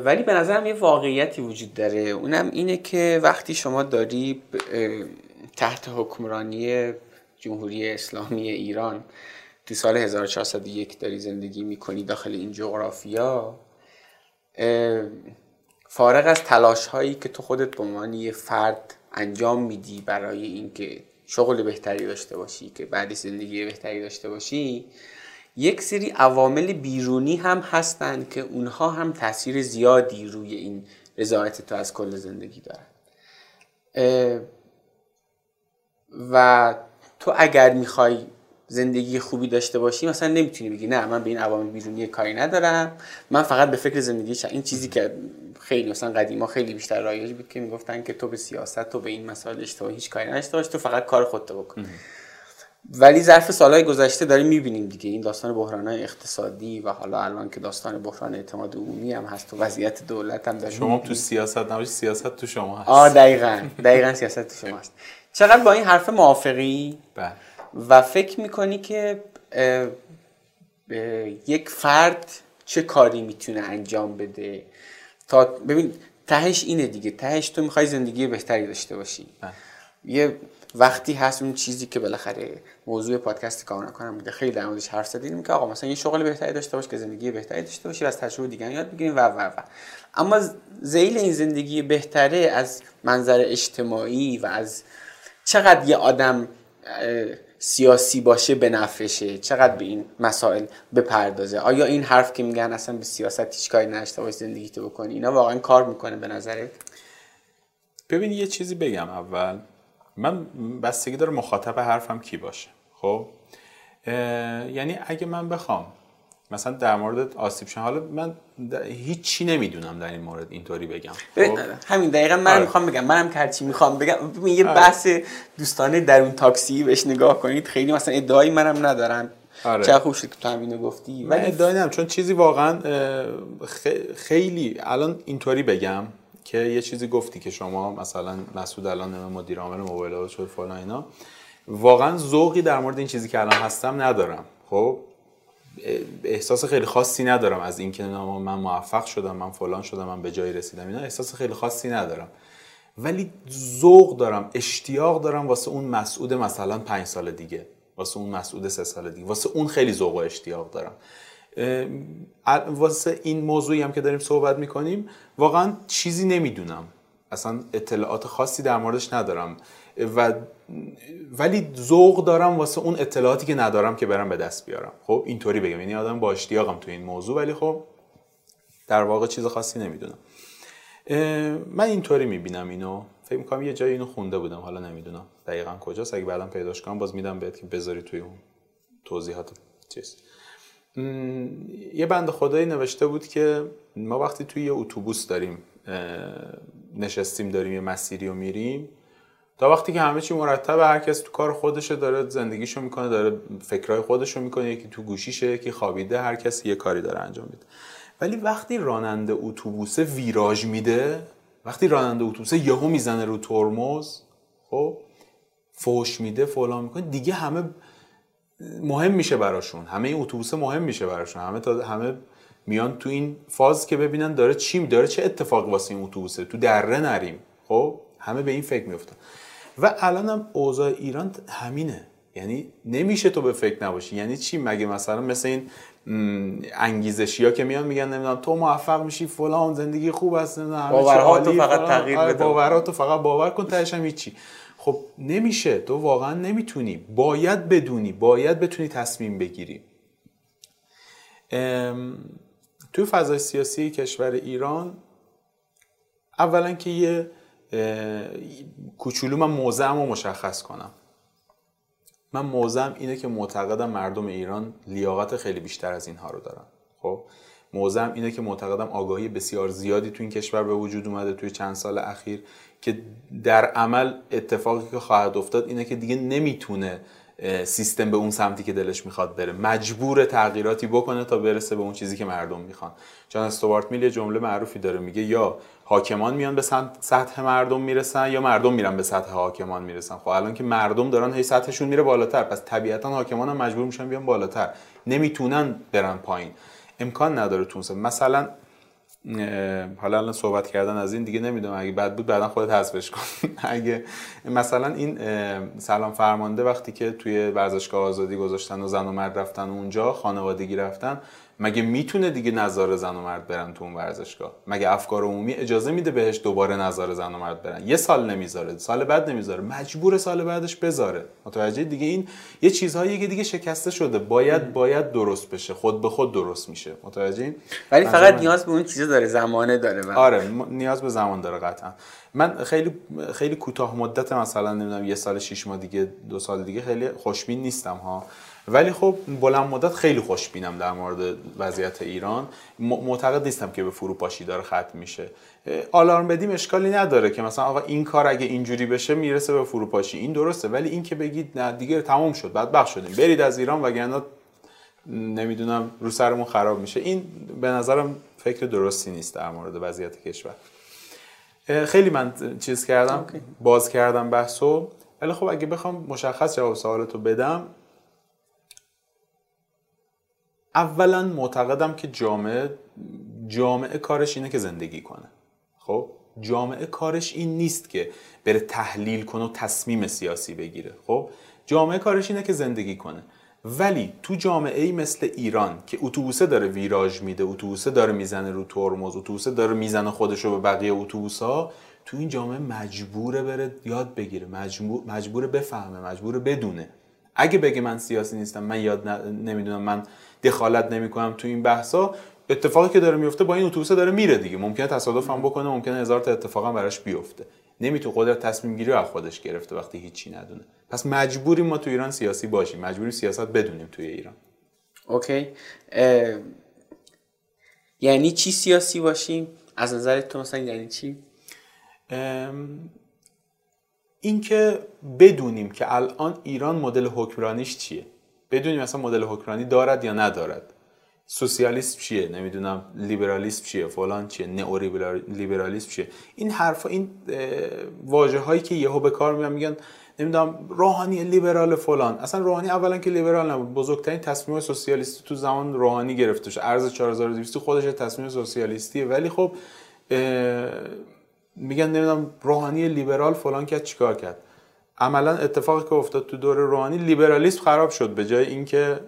ولی به نظرم یه واقعیتی وجود داره. اونم اینه که وقتی شما داری تحت حکمرانی جمهوری اسلامی ایران تو سال 1401 داری زندگی می‌کنی داخل این جغرافیا فارغ از تلاش هایی که تو خودت به عنوان یه فرد انجام میدی برای اینکه شغل بهتری داشته باشی که بعد زندگی بهتری داشته باشی یک سری عوامل بیرونی هم هستند که اونها هم تاثیر زیادی روی این رضایت تو از کل زندگی دارن. و تو اگر می‌خوای زندگی خوبی داشته باشی مثلا نمی‌تونی بگی نه من به این عوامل بیرونی کاری ندارم. من فقط به فکر زندگی این چیزی که خیلی مثلا قدیما خیلی بیشتر رایج بود که می‌گفتن که تو به سیاست و به این مسائل اشتباه هیچ کاری نداشته باش تو فقط کار خودتو بکن. ولی ظرف سالهای گذشته داریم می‌بینیم دیگه. این داستان بحران اقتصادی و حالا الان که داستان بحران اعتماد عمومی هم هست و وضعیت دولت هم داریم شما تو سیاست نباشی سیاست تو شما هست. آه دقیقا. دقیقا سیاست تو شما هست. چقدر با این حرف موافقی؟ بله. و فکر می‌کنی که یک فرد چه کاری می‌تونه انجام بده؟ تا ببین تهش اینه دیگه. تهش تو می‌خوای زندگی بهتری داشته باشی. بله. یه وقتی هست اون چیزی که بالاخره موضوع پادکست کار نکنم بوده خیلی در موردش حرف زدیم که آقا مثلا یه شغل بهتری داشته باش که زندگی بهتری داشته باشی و از تجربه دیگه یاد بگیریم و و و. اما زیل این زندگی بهتره از منظر اجتماعی و از چقدر یه آدم سیاسی باشه به نفشه چقدر به این مسائل بپردازه؟ آیا این حرف که میگن اصلا به سیاست هیچ کاری نداشته؟ باش زندگی تو بکنی. اینا واقعا کار می‌کنه به نظرت؟ ببین یه چیزی بگم اول. من بستگی داره مخاطب حرفم کی باشه. خب؟ یعنی اگه من بخوام مثلا در مورد آسیب شن حالا من هیچی نمی‌دونم در این مورد اینطوری بگم خب؟ همین دقیقا من آره. می‌خوام بگم منم کرچی می‌خوام بگم یه آره. بحث دوستانه در اون تاکسی بهش نگاه کنید خیلی مثلا ادعایی منم ندارم آره. چه خوب شد که تو همینو گفتی من ادعایی ندارم چون چیزی واقعا خیلی الان اینطوری بگم که یه چیزی گفتی که شما مثلا مسعود الان مدیر عامل موبایل شد فلان اینا واقعا ذوقی در مورد این چیزی که الان هستم ندارم خب احساس خیلی خاصی ندارم از اینکه من موفق شدم من فلان شدم من به جایی رسیدم. اینا احساس خیلی خاصی ندارم. ولی ذوق دارم اشتیاق دارم واسه اون مسعود مثلا پنج سال دیگه. واسه اون مسعود سه سال دیگه. واسه اون خیلی ذوق و اشتیاق دارم. واسه این موضوعی هم که داریم صحبت می‌کنیم واقعا چیزی نمی‌دونم. اصلا اطلاعات خاصی در موردش ندارم. و ولی ذوق دارم واسه اون اطلاعاتی که ندارم که برم به دست بیارم. خب اینطوری بگم. یعنی آدم با اشتیاقم تو این موضوع ولی خب در واقع چیز خاصی نمی‌دونم. من اینطوری می‌بینم اینو. فکر می‌کنم یه جایی اینو خونده بودم حالا نمی‌دونم دقیقا کجاست. اگه بعدم پیداش کنم باز میدم بهت که بذاری توی اون توضیحات چیز. یه بند خدایی نوشته بود که ما وقتی توی یه اتوبوس داریم نشستیم داریم یه مسیری رو میریم تا وقتی که همه چی مرتب هر کس تو کار خودشه داره زندگیشو می‌کنه داره فکرای خودشو می‌کنه یکی تو گوشیشه یکی خوابیده هر کس یه کاری داره انجام میده. ولی وقتی راننده اتوبوس ویراژ میده وقتی راننده اتوبوس یهو می‌زنه رو ترمز خب فوش میده فلان می‌کنه دیگه همه مهم میشه براشون. همه این اتوبوس مهم میشه براشون. همه تا همه میان تو این فاز که ببینن داره چی داره چه اتفاقی واسه این اتوبوسه. تو دره نریم. خب همه به این فکر میفتن و الان هم اوضاع ایران همینه. یعنی نمیشه تو به فکر نباشی. یعنی چی؟ مگه مثلا مثل این انگیزشی ها که میان میگن نمی‌دونم تو موفق میشی فلان زندگی خوب است باورات فقط تغییر آره، بده. باورات فقط باور کن تهش هم هیچی. خب نمیشه. تو واقعا نمی‌تونی. باید بدونی. باید بتونی تصمیم بگیری. توی فضای سیاسی کشور ایران اولا که یه کوچولو من موضعم رو مشخص کنم. من موضعم اینه که معتقدم مردم ایران لیاقت خیلی بیشتر از اینها رو دارن. خب؟ موضعم اینه که معتقدم آگاهی بسیار زیادی تو این کشور به وجود اومده توی چند سال اخیر که در عمل اتفاقی که خواهد افتاد اینه که دیگه نمی‌تونه سیستم به اون سمتی که دلش می‌خواد بره. مجبور تغییراتی بکنه تا برسه به اون چیزی که مردم می‌خوان. جان استوارت میل یه جمله معروفی داره میگه یا حاکمان میان به سطح مردم می‌رسن یا مردم میرن به سطح حاکمان می‌رسن. خب الان که مردم دارن هی سطحشون میره بالاتر پس طبیعتا حاکمان هم مجبور میشن بیان بالاتر. نمی‌تونن برن پایین. امکان نداره تو مثلا حالا الان صحبت کردن از این دیگه نمی‌دونم. اگه بد بود بعدا خودت حذفش کن. اگه مثلا این سلام فرمانده وقتی که توی ورزشگاه آزادی گذاشتن و زن و مرد رفتن اونجا خانوادگی رفتن مگه می‌تونه دیگه نظار زن و مرد برن تو اون ورزشگاه؟ مگه افکار عمومی اجازه میده بهش دوباره نظار زن و مرد برن؟ یه سال نمی‌ذاره سال بعد نمی‌ذاره مجبور سال بعدش بذاره. متوجه دیگه این یه چیزهایی که دیگه شکسته شده. باید باید درست بشه. خود به خود درست میشه. متوجه ولی فقط نیاز به اون چیزا داره زمانه داره آره نیاز به زمان داره قطعا. من خیلی خیلی کوتاه مدت مثلا نمی‌دونم یه سال شش ماه دیگه دو سال دیگه خیلی خوشبین نیستم ها. ولی خب بلند مدت خیلی خوشبینم در مورد وضعیت ایران. معتقد نیستم که به فروپاشی داره ختم میشه. آلارم بدیم اشکالی نداره که مثلا آقا این کار اگه اینجوری بشه می‌رسه به فروپاشی. این درسته ولی این که بگید نه دیگه تموم شد بعد بخش شدیم. برید از ایران وگرنه نمی‌دونم رو سرمون خراب میشه. این به نظرم فکر درستی نیست در مورد وضعیت کشور. خیلی من چیز کردم باز کردم بحثو. ولی خب اگه بخوام مشخص جواب سوالتو بدم اولا معتقدم که جامعه جامعه کارش اینه که زندگی کنه. خب؟ جامعه کارش این نیست که بره تحلیل کنه و تصمیم سیاسی بگیره. خب؟ جامعه کارش اینه که زندگی کنه. ولی تو جامعه ای مثل ایران که اتوبوسه داره ویراژ میده اتوبوسه داره می‌زنه رو ترمز اتوبوسه داره می‌زنه خودش رو به بقیه اتوبوسا تو این جامعه مجبوره بره یاد بگیره مجبور مجبوره بفهمه مجبوره بدونه. اگه بگه من سیاسی نیستم من یاد نمی‌دونم من دخالت نمی‌کنم تو این بحثا اتفاقی که داره میفته با این اتوبوس داره میره دیگه. ممکنه تصادف هم بکنه ممکنه هزار تا اتفاق هم براش بیفته. نمی‌تونه قدرت تصمیم گیری از خودش گرفته وقتی هیچی ندونه. پس مجبوریم ما تو ایران سیاسی باشیم. مجبوری سیاست بدونیم توی ایران. اوکی. یعنی چی سیاسی باشیم؟ از نظر تو مثلا یعنی چی؟ اینکه بدونیم که الان ایران مدل حکمرانیش چیه. بدونیم مثلا مدل حکمرانی دارد یا ندارد. سوسیالیسم چیه؟ نمی‌دونم. لیبرالیسم چیه؟ فلان چیه؟ نئو لیبرالیسم چیه؟ این حرفا این واژه هایی که یهو به کار میان میگن نمی‌دونم روحانی لیبرال فلان. اصلا روحانی اولا که لیبرال نبود. بزرگترین تصمیم سوسیالیستی تو زمان روحانی گرفته شد. ارز 4200 خودش تصمیم سوسیالیستیه ولی خب میگن نمی‌دونم روحانی لیبرال فلان کرد چیکار کرد؟ عملا اتفاقی که افتاد تو دور روحانی لیبرالیسم خراب شد به جای اینکه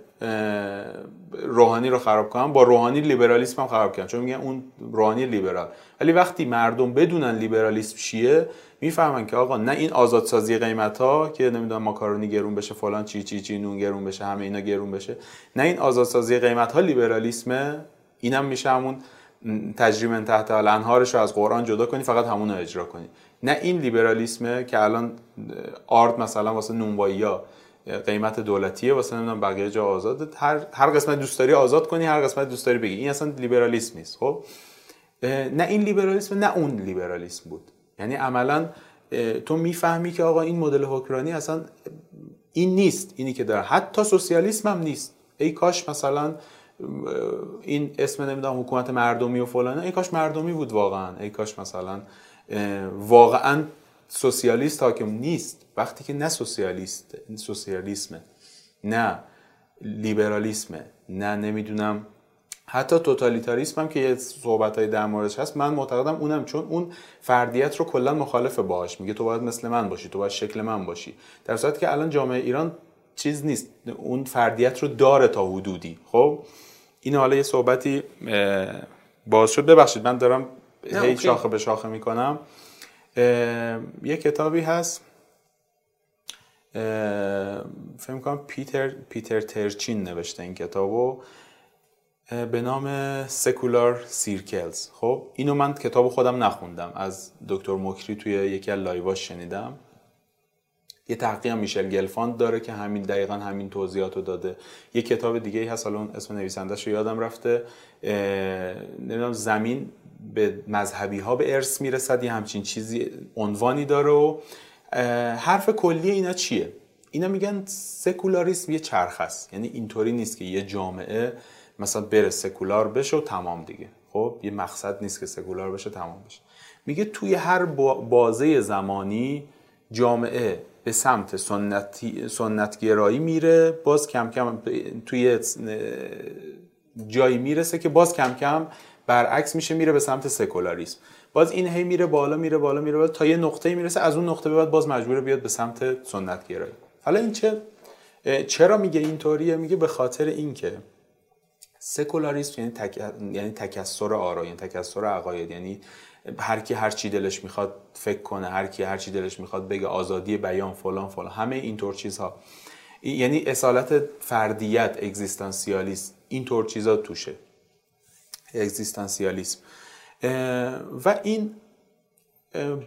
روحانی رو خراب کنن با روحانی لیبرالیسم هم خراب کردن. چون میگن اون روحانی لیبرال. ولی وقتی مردم بدونن لیبرالیسم چیه می‌فهمن که آقا نه این آزادسازی قیمت ها که نمی‌دونم ماکارونی گرون بشه فلان چی چی چی نون گرون بشه همه اینا گرون بشه. نه این آزادسازی قیمت ها لیبرالیسمه اینم میشه همون تجریم تحت الانهارش رو از قرآن جدا کنی فقط همون رو اجرا کنی. نه این لیبرالیسمه که الان آرد مثلا واسه نونوایی ها قیمت دولتیه واسه نمی‌دونم بقیه جا آزاد هر هر قسمت دوست داری آزاد کنی هر قسمت دوست داری بگی. این اصلا لیبرالیسم نیست خب؟ نه این لیبرالیسم نه اون لیبرالیسم بود. یعنی عملا تو می‌فهمی که آقا این مدل حکمرانی اصلا این نیست اینی که داره. حتی سوسیالیسم هم نیست. ای کاش مثلا این اسم نمی‌دونم حکومت مردمی و فلانه ای کاش مردمی بود واقعا. ای کاش مثلا واقعا سوسیالیست حاکم نیست. وقتی که نه سوسیالیست سوسیالیسمه نه لیبرالیسمه نه نمی‌دونم حتی توتالیتاریسم هم که یه صحبت های در موردش هست من معتقدم اونم چون اون فردیت رو کلا مخالف باهاش میگه. تو باید مثل من باشی تو باید شکل من باشی. در صورتی که الان جامعه ایران چیز نیست اون فردیت رو داره تا حدودی. خب؟ این حالا یه صحبتی باز شد. ببخشید من دارم هی شاخه به شاخه می‌کنم. یه کتابی هست. فکر کنم پیتر پیتر تورچین نوشته این کتابو. به نام Secular Cycles. خب اینو من کتاب خودم نخوندم. از دکتر مکری توی یکی از live اش شنیدم. یه تحقیق میشل گلفاند داره که همین دقیقا همین توضیحات رو داده. یه کتاب دیگه هست حالا اسم نویسندهش رو یادم رفته. نمی‌دونم زمین به مذهبی ها به ارث می‌رسد یه همچین چیزی عنوانی داره و حرف کلی اینا چیه؟ اینا میگن سکولاریسم یه چرخ است. یعنی اینطوری نیست که یه جامعه مثلا بره سکولار بشه و تمام دیگه. خب یه مقصد نیست که سکولار بشه تمام بشه. میگه توی هر بازه زمانی جامعه به سمت سنتی سنتگرایی میره باز کم کم توی جایی می‌رسه که باز کم کم برعکس میشه میره به سمت سکولاریسم. باز این هی میره بالا میره بالا میره بالا تا یه نقطه می‌رسه از اون نقطه به بعد باز مجبوره بیاد به سمت سنت گرایی حالا این چه چرا میگه اینطوریه؟ میگه به خاطر اینکه سکولاریسم یعنی تک... یعنی تکثر آرا یعنی تکثر عقاید یعنی هر کی هر چی دلش می‌خواد فکر کنه هر کی هر چی دلش می‌خواد بگه آزادی بیان فلان فلان. همه اینطور چیزها. یعنی اصالت فردیت اگزیستانسیالیسم. اینطور چیزا توشه. اگزیستانسیالیسم. و این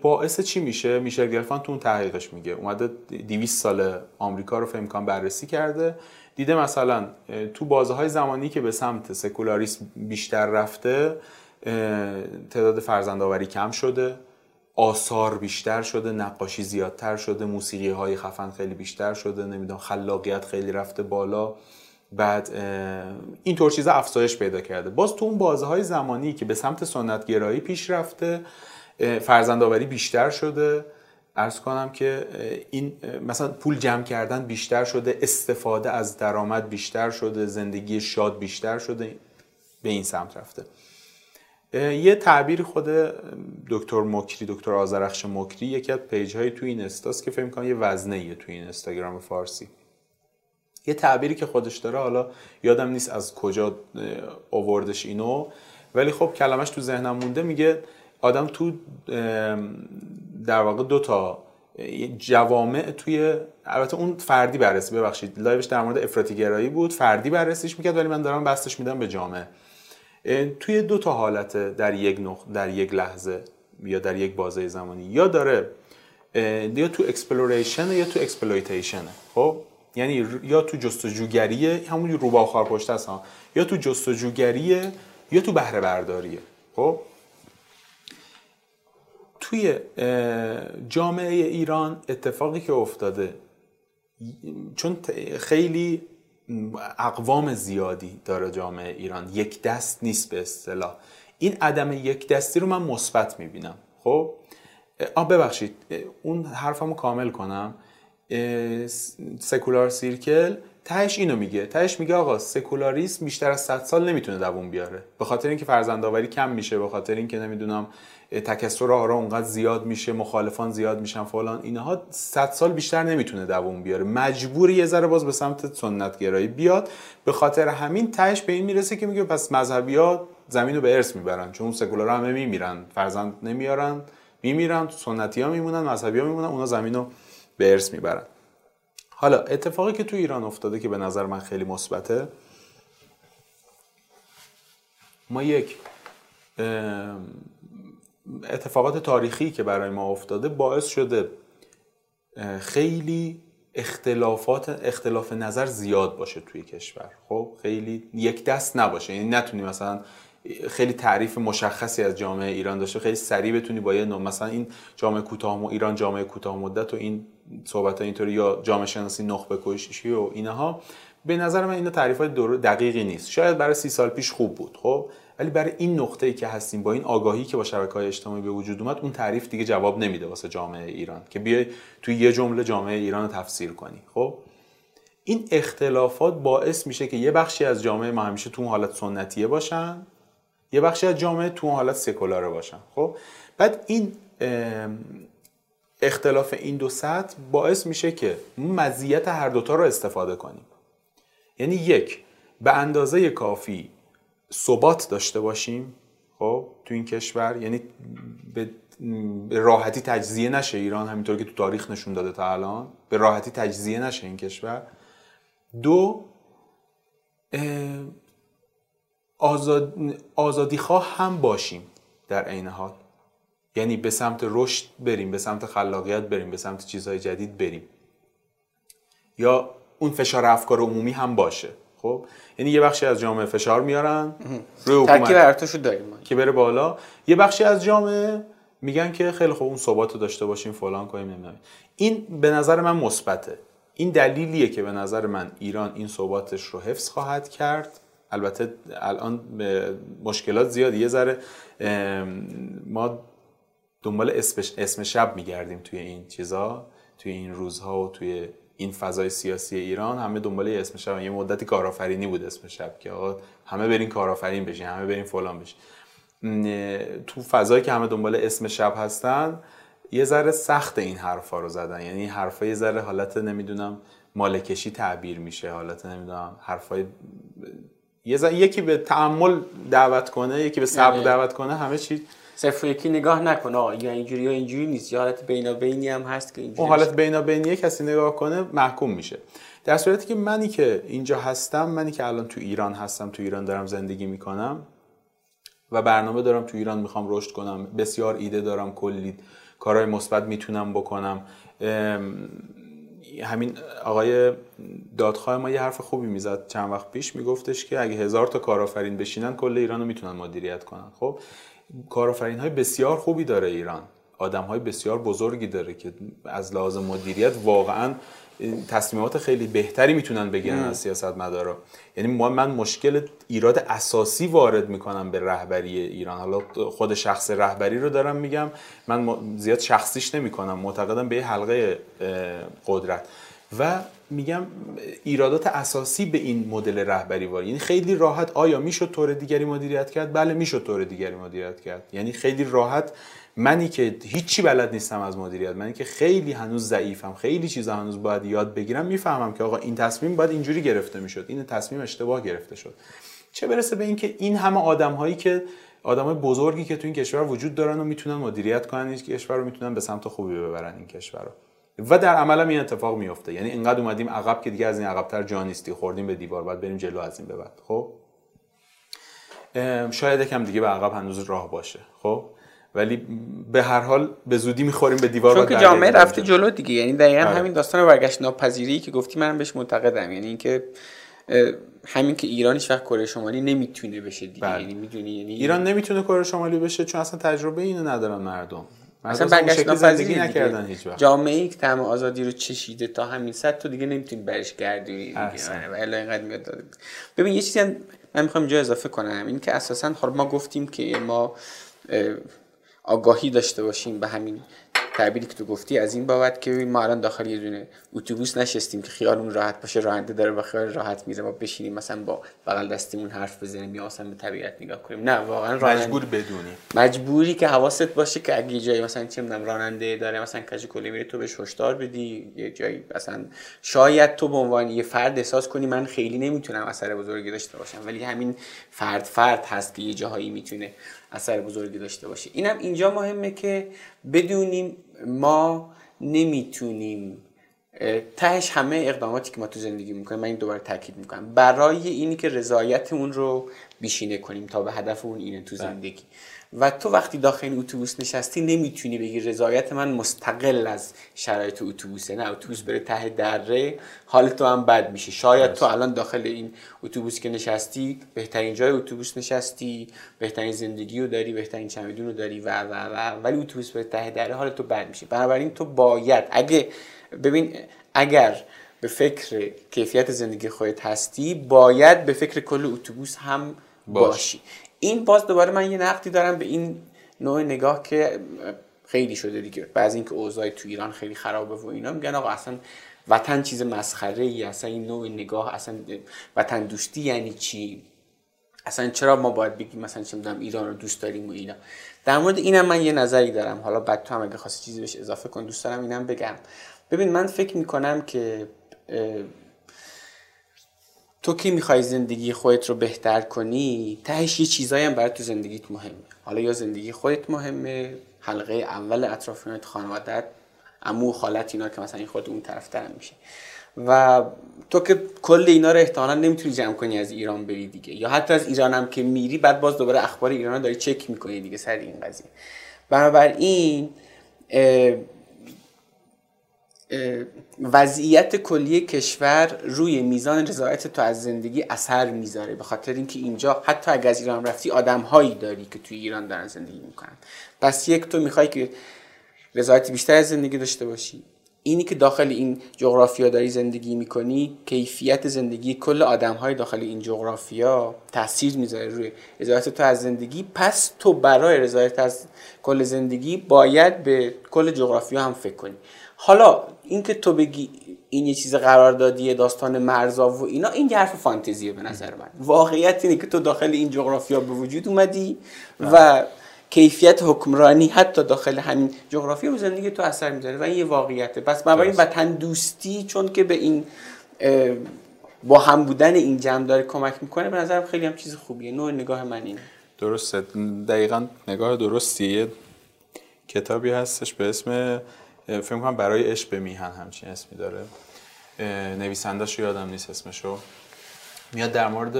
باعث چی میشه؟ میشل گلفان تو اون تحقیقش میگه. اومده 200 سال آمریکا رو فهم بررسی کرده. دیده مثلا تو بازه های زمانی که به سمت سکولاریسم بیشتر رفته تعداد فرزندآوری کم شده آثار بیشتر شده نقاشی زیادتر شده موسیقی های خفن خیلی بیشتر شده نمی‌دونم خلاقیت خیلی رفته بالا. بعد اینطور چیزا افزایش پیدا کرده. باز تو اون بازه های زمانی که به سمت سنت گرایی پیش رفته فرزندآوری بیشتر شده. ارز کنم که این مثلا پول جمع کردن بیشتر شده استفاده از درآمد بیشتر شده زندگی شاد بیشتر شده به این سمت رفته. یه تعبیر خود دکتر مکری دکتر آزرخش مکری یکی از پیج های تو این استاس که فکر کنم یه وزنه یه تو این اینستاگرام فارسی. یه تعبیری که خودش داره حالا یادم نیست از کجا آوردش اینو ولی خب کلمش تو ذهنم مونده میگه آدم تو در واقع دو تا جوامع توی البته اون فردی بررسی ببخشید live ش در مورد افراطی گرایی بود فردی بررسیش می‌کرد ولی من دارم بسطش میدم به جامعه. توی دو تا حالت در یک نخ... در یک لحظه یا در یک بازه زمانی یا داره یا تو exploration یا تو exploitation خب؟ یعنی یا تو جستجوگریه همون روباه خارپشت هست ها یا تو جستجوگریه یا تو بهره برداریه. خب؟ توی جامعه ایران اتفاقی که افتاده چون خیلی اقوام زیادی داره جامعه ایران. یک دست نیست به اصطلاح. این عدم یک دستی رو من مثبت می‌بینم. خب؟ آ ببخشید. اون حرفمو کامل کنم. سکولار سیرکل تهش اینو میگه. تهش میگه آقا سکولاریسم بیشتر از 100 سال نمی‌تونه دووم بیاره. به خاطر اینکه فرزندآوری کم میشه به خاطر اینکه نمی‌دونم تکثر آرا اونقدر زیاد میشه مخالفان زیاد میشن فلان. اینها 100 سال بیشتر نمی‌تونه دووم بیاره. مجبوری یه ذره باز به سمت سنت گرایی بیاد. به خاطر همین تهش به این می‌رسه که میگه پس مذهبی ها زمین رو به ارث می‌برن. چون سکولار همه میمیرن. فرزند نمیارن میمیرن سنتی ها میمونن مذهبی ها میمونن اونا زمین رو به ارث می‌برن. حالا اتفاقی که تو ایران افتاده که به نظر من خیلی مثبته ما یک اتفاقات تاریخی که برای ما افتاده باعث شده خیلی اختلافات اختلاف نظر زیاد باشه توی کشور. خب خیلی یک دست نباشه. یعنی نتونی مثلا خیلی تعریف مشخصی از جامعه ایران داشته خیلی سریع بتونی با یه مثلا این جامعه کوتاه ایران جامعه کوتاه مدت و این صحبت اینطوری یا جامعه شناسی نخبه کشی و اینها. به نظر من اینا تعریف های دقیقی نیست. شاید برای سی سال پیش خوب بود. خب ولی برای این نقطه ای که هستیم با این آگاهی که با شبکه های اجتماعی به وجود اومد اون تعریف دیگه جواب نمیده واسه جامعه ایران که بیای توی یه جمله جامعه ایران رو تفسیر کنی. خب؟ این اختلافات باعث میشه که یه بخشی از جامعه ما همیشه تو حالت سنتیه باشن یه بخشی از جامعه تو حالت سکولاره باشن. خب؟ بعد این اختلاف این دو سطح باعث میشه که مزیت هر دوتا رو استفاده کنیم. یعنی یک به اندازه کافی ثبات داشته باشیم خب تو این کشور. یعنی به راحتی تجزیه نشه ایران همینطور که تو تاریخ نشون داده تا الان. به راحتی تجزیه نشه این کشور. دو آزاد، آزادی خواه هم باشیم در عین حال. یعنی به سمت رشد بریم به سمت خلاقیت بریم به سمت چیزهای جدید بریم. یا اون فشار افکار عمومی هم باشه خب؟ یعنی یه بخشی از جامعه فشار میارن. روی حکومت داریم که بره بالا. یه بخشی از جامعه میگن که خیلی خوب اون ثبات رو داشته باشیم فلان کنیم نمی‌دونم. این به نظر من مثبته. این دلیلیه که به نظر من ایران این ثباتش رو حفظ خواهد کرد. البته الان مشکلات زیاد یه ذره ما دنبال اسم شب میگردیم توی این چیزا توی این روزها و توی این فضای سیاسی ایران همه دنبال اسم شب یه مدتی کارآفرینی بود اسم شب که آقا همه برین کارآفرین بشین همه برین فلان بشین. تو فضایی که همه دنبال اسم شب هستن یه ذره سخت این حرفا رو زدن. یعنی حرفا یه ذره حالت نمی‌دونم مالکشی تعبیر میشه حالت نمی‌دونم حرفای یه یکی به تعمل دعوت کنه یکی به صبر یعنی دعوت کنه همه چی صفر یکی نگاه نکنه آقا یا اینجوری یا اینجوری نیست. یا حالت بینابینی هم هست که اینجوری اون حالت بینابینی کسی نگاه کنه محکوم میشه. در صورتی که منی که اینجا هستم منی که الان تو ایران هستم تو ایران دارم زندگی می‌کنم و برنامه دارم تو ایران می‌خوام رشد کنم. بسیار ایده دارم کلی کارهای مثبت می‌تونم بکنم. همین آقای دادخواه ما یه حرف خوبی می‌زد چند وقت پیش. میگفتش که اگه هزار تا کارآفرین بشینن کل ایران رو می‌تونن مدیریت کنن. خب؟ کارآفرین های بسیار خوبی داره ایران. آدم های بسیار بزرگی داره که از لحاظ مدیریت واقعا تصمیمات خیلی بهتری می‌تونن بگیرن از سیاست مدارا یعنی من مشکل ایراد اساسی وارد می‌کنم به رهبری ایران. حالا خود شخص رهبری رو دارم میگم. من زیاد شخصیش نمی‌کنم. معتقدم به حلقه قدرت. و میگم ایرادات اساسی به این مدل رهبری وارد یعنی خیلی راحت آیا می‌شد طور دیگری مدیریت کرد؟ بله می‌شد طور دیگری مدیریت کرد. یعنی خیلی راحت منی که هیچی بلد نیستم از مدیریت منی که خیلی هنوز ضعیفم خیلی چیزا هنوز باید یاد بگیرم می‌فهمم که آقا این تصمیم باید اینجوری گرفته می‌شد. این تصمیم اشتباه گرفته شد. چه برسه به اینکه این همه آدم هایی که آدم بزرگی که تو این کشور وجود دارن و می‌تونن مدیریت کنن این کشور رو می‌تونن به سمت خوبی ببرن این کشور رو. و در عمل این اتفاق میفته یعنی اینقدر اومدیم عقب که دیگه از این عقبتر جا نیستی. خوردیم به دیوار بعد بریم جلو از این به بعد. خب؟ شاید یکم دیگه به عقب هنوز راه باشه. خب؟ ولی به هر حال به زودی می‌خوریم به دیوار چون که جامعه رفته جلو دیگه. یعنی دقیقا آره. همین داستان برگشت ناپذیری که گفتی من بهش معتقدم. یعنی اینکه همین که ایران هیچ وقت کره شمالی نمی‌تونه بشه دیگه. بله. یعنی می‌دونی یعنی ایران نمی‌تونه کره شمالی بشه چون اصلا تجربه اینو ندارن مردم. اصلا برگشت ناپذیری نکردن هیچ وقت. جامعه ای که تمام آزادی رو چشیده تا همین صد تو دیگه نمی‌تونی برش گردی ولی اینقدر میاد ببین یه چیزی من می‌خوام اینجا اضافه کنم. این که اساسا خب ما گفتیم که ما آگاهی داشته باشیم به همین تعبیری که تو گفتی. از این بابت که ما الان داخل یه دونه اتوبوس نشستیم که خیالمون راحت باشه راننده داره و خیال راحت میره ما بشینیم مثلا با بغل دستیمون حرف بزنیم یا اصلا به طبیعت نگاه کنیم. نه واقعا مجبور بدونی. مجبوری که حواست باشه که اگه جایی مثلا چه می‌دونم راننده داره مثلا کج کلی میره تو بهش هشدار بدی. یه جایی مثلا شاید تو به عنوان یه فرد احساس کنی من خیلی نمی‌تونم اثر بزرگی داشته باشم. ولی همین فرد فرد هست که یه جاهایی می‌تونه اثر بزرگی داشته باشه. اینم اینجا مهمه که بدونیم ما نمی‌تونیم تهش همه اقداماتی که ما تو زندگی می‌کنیم من این دوباره تاکید می‌کنم. برای اینی که رضایتمون رو بیشینه کنیم تا به هدف اون اینه تو بله. زندگی. و تو وقتی داخل این اتوبوس نشستی نمی‌تونی بگی رضایت من مستقل از شرایط اتوبوسه. نه اتوبوس بره ته دره حال تو هم بد میشه. شاید تو الان داخل این اتوبوس که نشستی بهترین جای اتوبوس نشستی بهترین زندگی رو داری بهترین چمدون رو داری و و و ولی اتوبوس بره ته دره حال تو بد میشه. بنابراین تو باید اگه ببین اگر به فکر کیفیت زندگی خودت هستی باید به فکر کل اتوبوس هم باشی. این باز دوباره من یه نقدی دارم به این نوع نگاه که خیلی شده دیگه. بعضی اینکه اوضاع تو ایران خیلی خرابه و اینا میگن آقا اصلا وطن چیز مسخره ای اصلا این نوع نگاه اصلا وطن دوستی یعنی چی؟ اصلا چرا ما باید بگیم مثلا چه می‌دونم ایران رو دوست داریم و اینا؟ در مورد اینم من یه نظری دارم. حالا بعد تو هم اگه خواستی چیزی بهش اضافه کن دوست دارم اینم بگم. ببین من فکر می‌کنم که تو که می‌خوای زندگی خودت رو بهتر کنی؟ تهش یه چیزایی هم برای تو زندگیت مهمه. حالا یا زندگی خودت مهمه حلقه اول اطرافیانت خانوادت امو خالت اینا که مثلا این خود اون طرف ترم میشه. و تو که کل اینا رو احتمالا نمی‌تونی جمع کنی از ایران بری دیگه. یا حتی از ایران هم که میری بعد باز دوباره اخبار ایران رو داری چک می‌کنی دیگه سر این قضیه. بنابراین وضعیت کلی کشور روی میزان رضایت تو از زندگی اثر می‌ذاره به خاطر اینکه اینجا حتی اگر از ایران رفتی آدم هایی داری که توی ایران دارن زندگی می‌کنن. پس یک تو می‌خوای که رضایت بیشتر از زندگی داشته باشی. اینی که داخل این جغرافیا داری زندگی می‌کنی کیفیت زندگی کل آدم های داخل این جغرافیا تاثیر می‌ذاره روی رضایت تو از زندگی. پس تو برای رضایت از کل زندگی باید به کل جغرافیا هم فکر کنی. حالا اینکه تو بگی این یه چیز قراردادی داستان مرزا و اینا این حرف فانتزیه به نظر من. واقعیت اینه که تو داخل این جغرافیا به وجود اومدی و کیفیت حکمرانی حتی داخل همین جغرافیا و زندگی تو اثر می‌ذاره و این یه واقعیته. پس این وطن دوستی چون که به این با هم بودن این جمع داره کمک می‌کنه به نظرم خیلی هم چیز خوبیه. نوع نگاه من اینه. درسته. دقیقا نگاه درستیه. کتابی هستش به اسم فکر کنم برای عشق به میهن همچین اسمی داره. نویسندهش یادم نیست اسمشو. میاد در مورد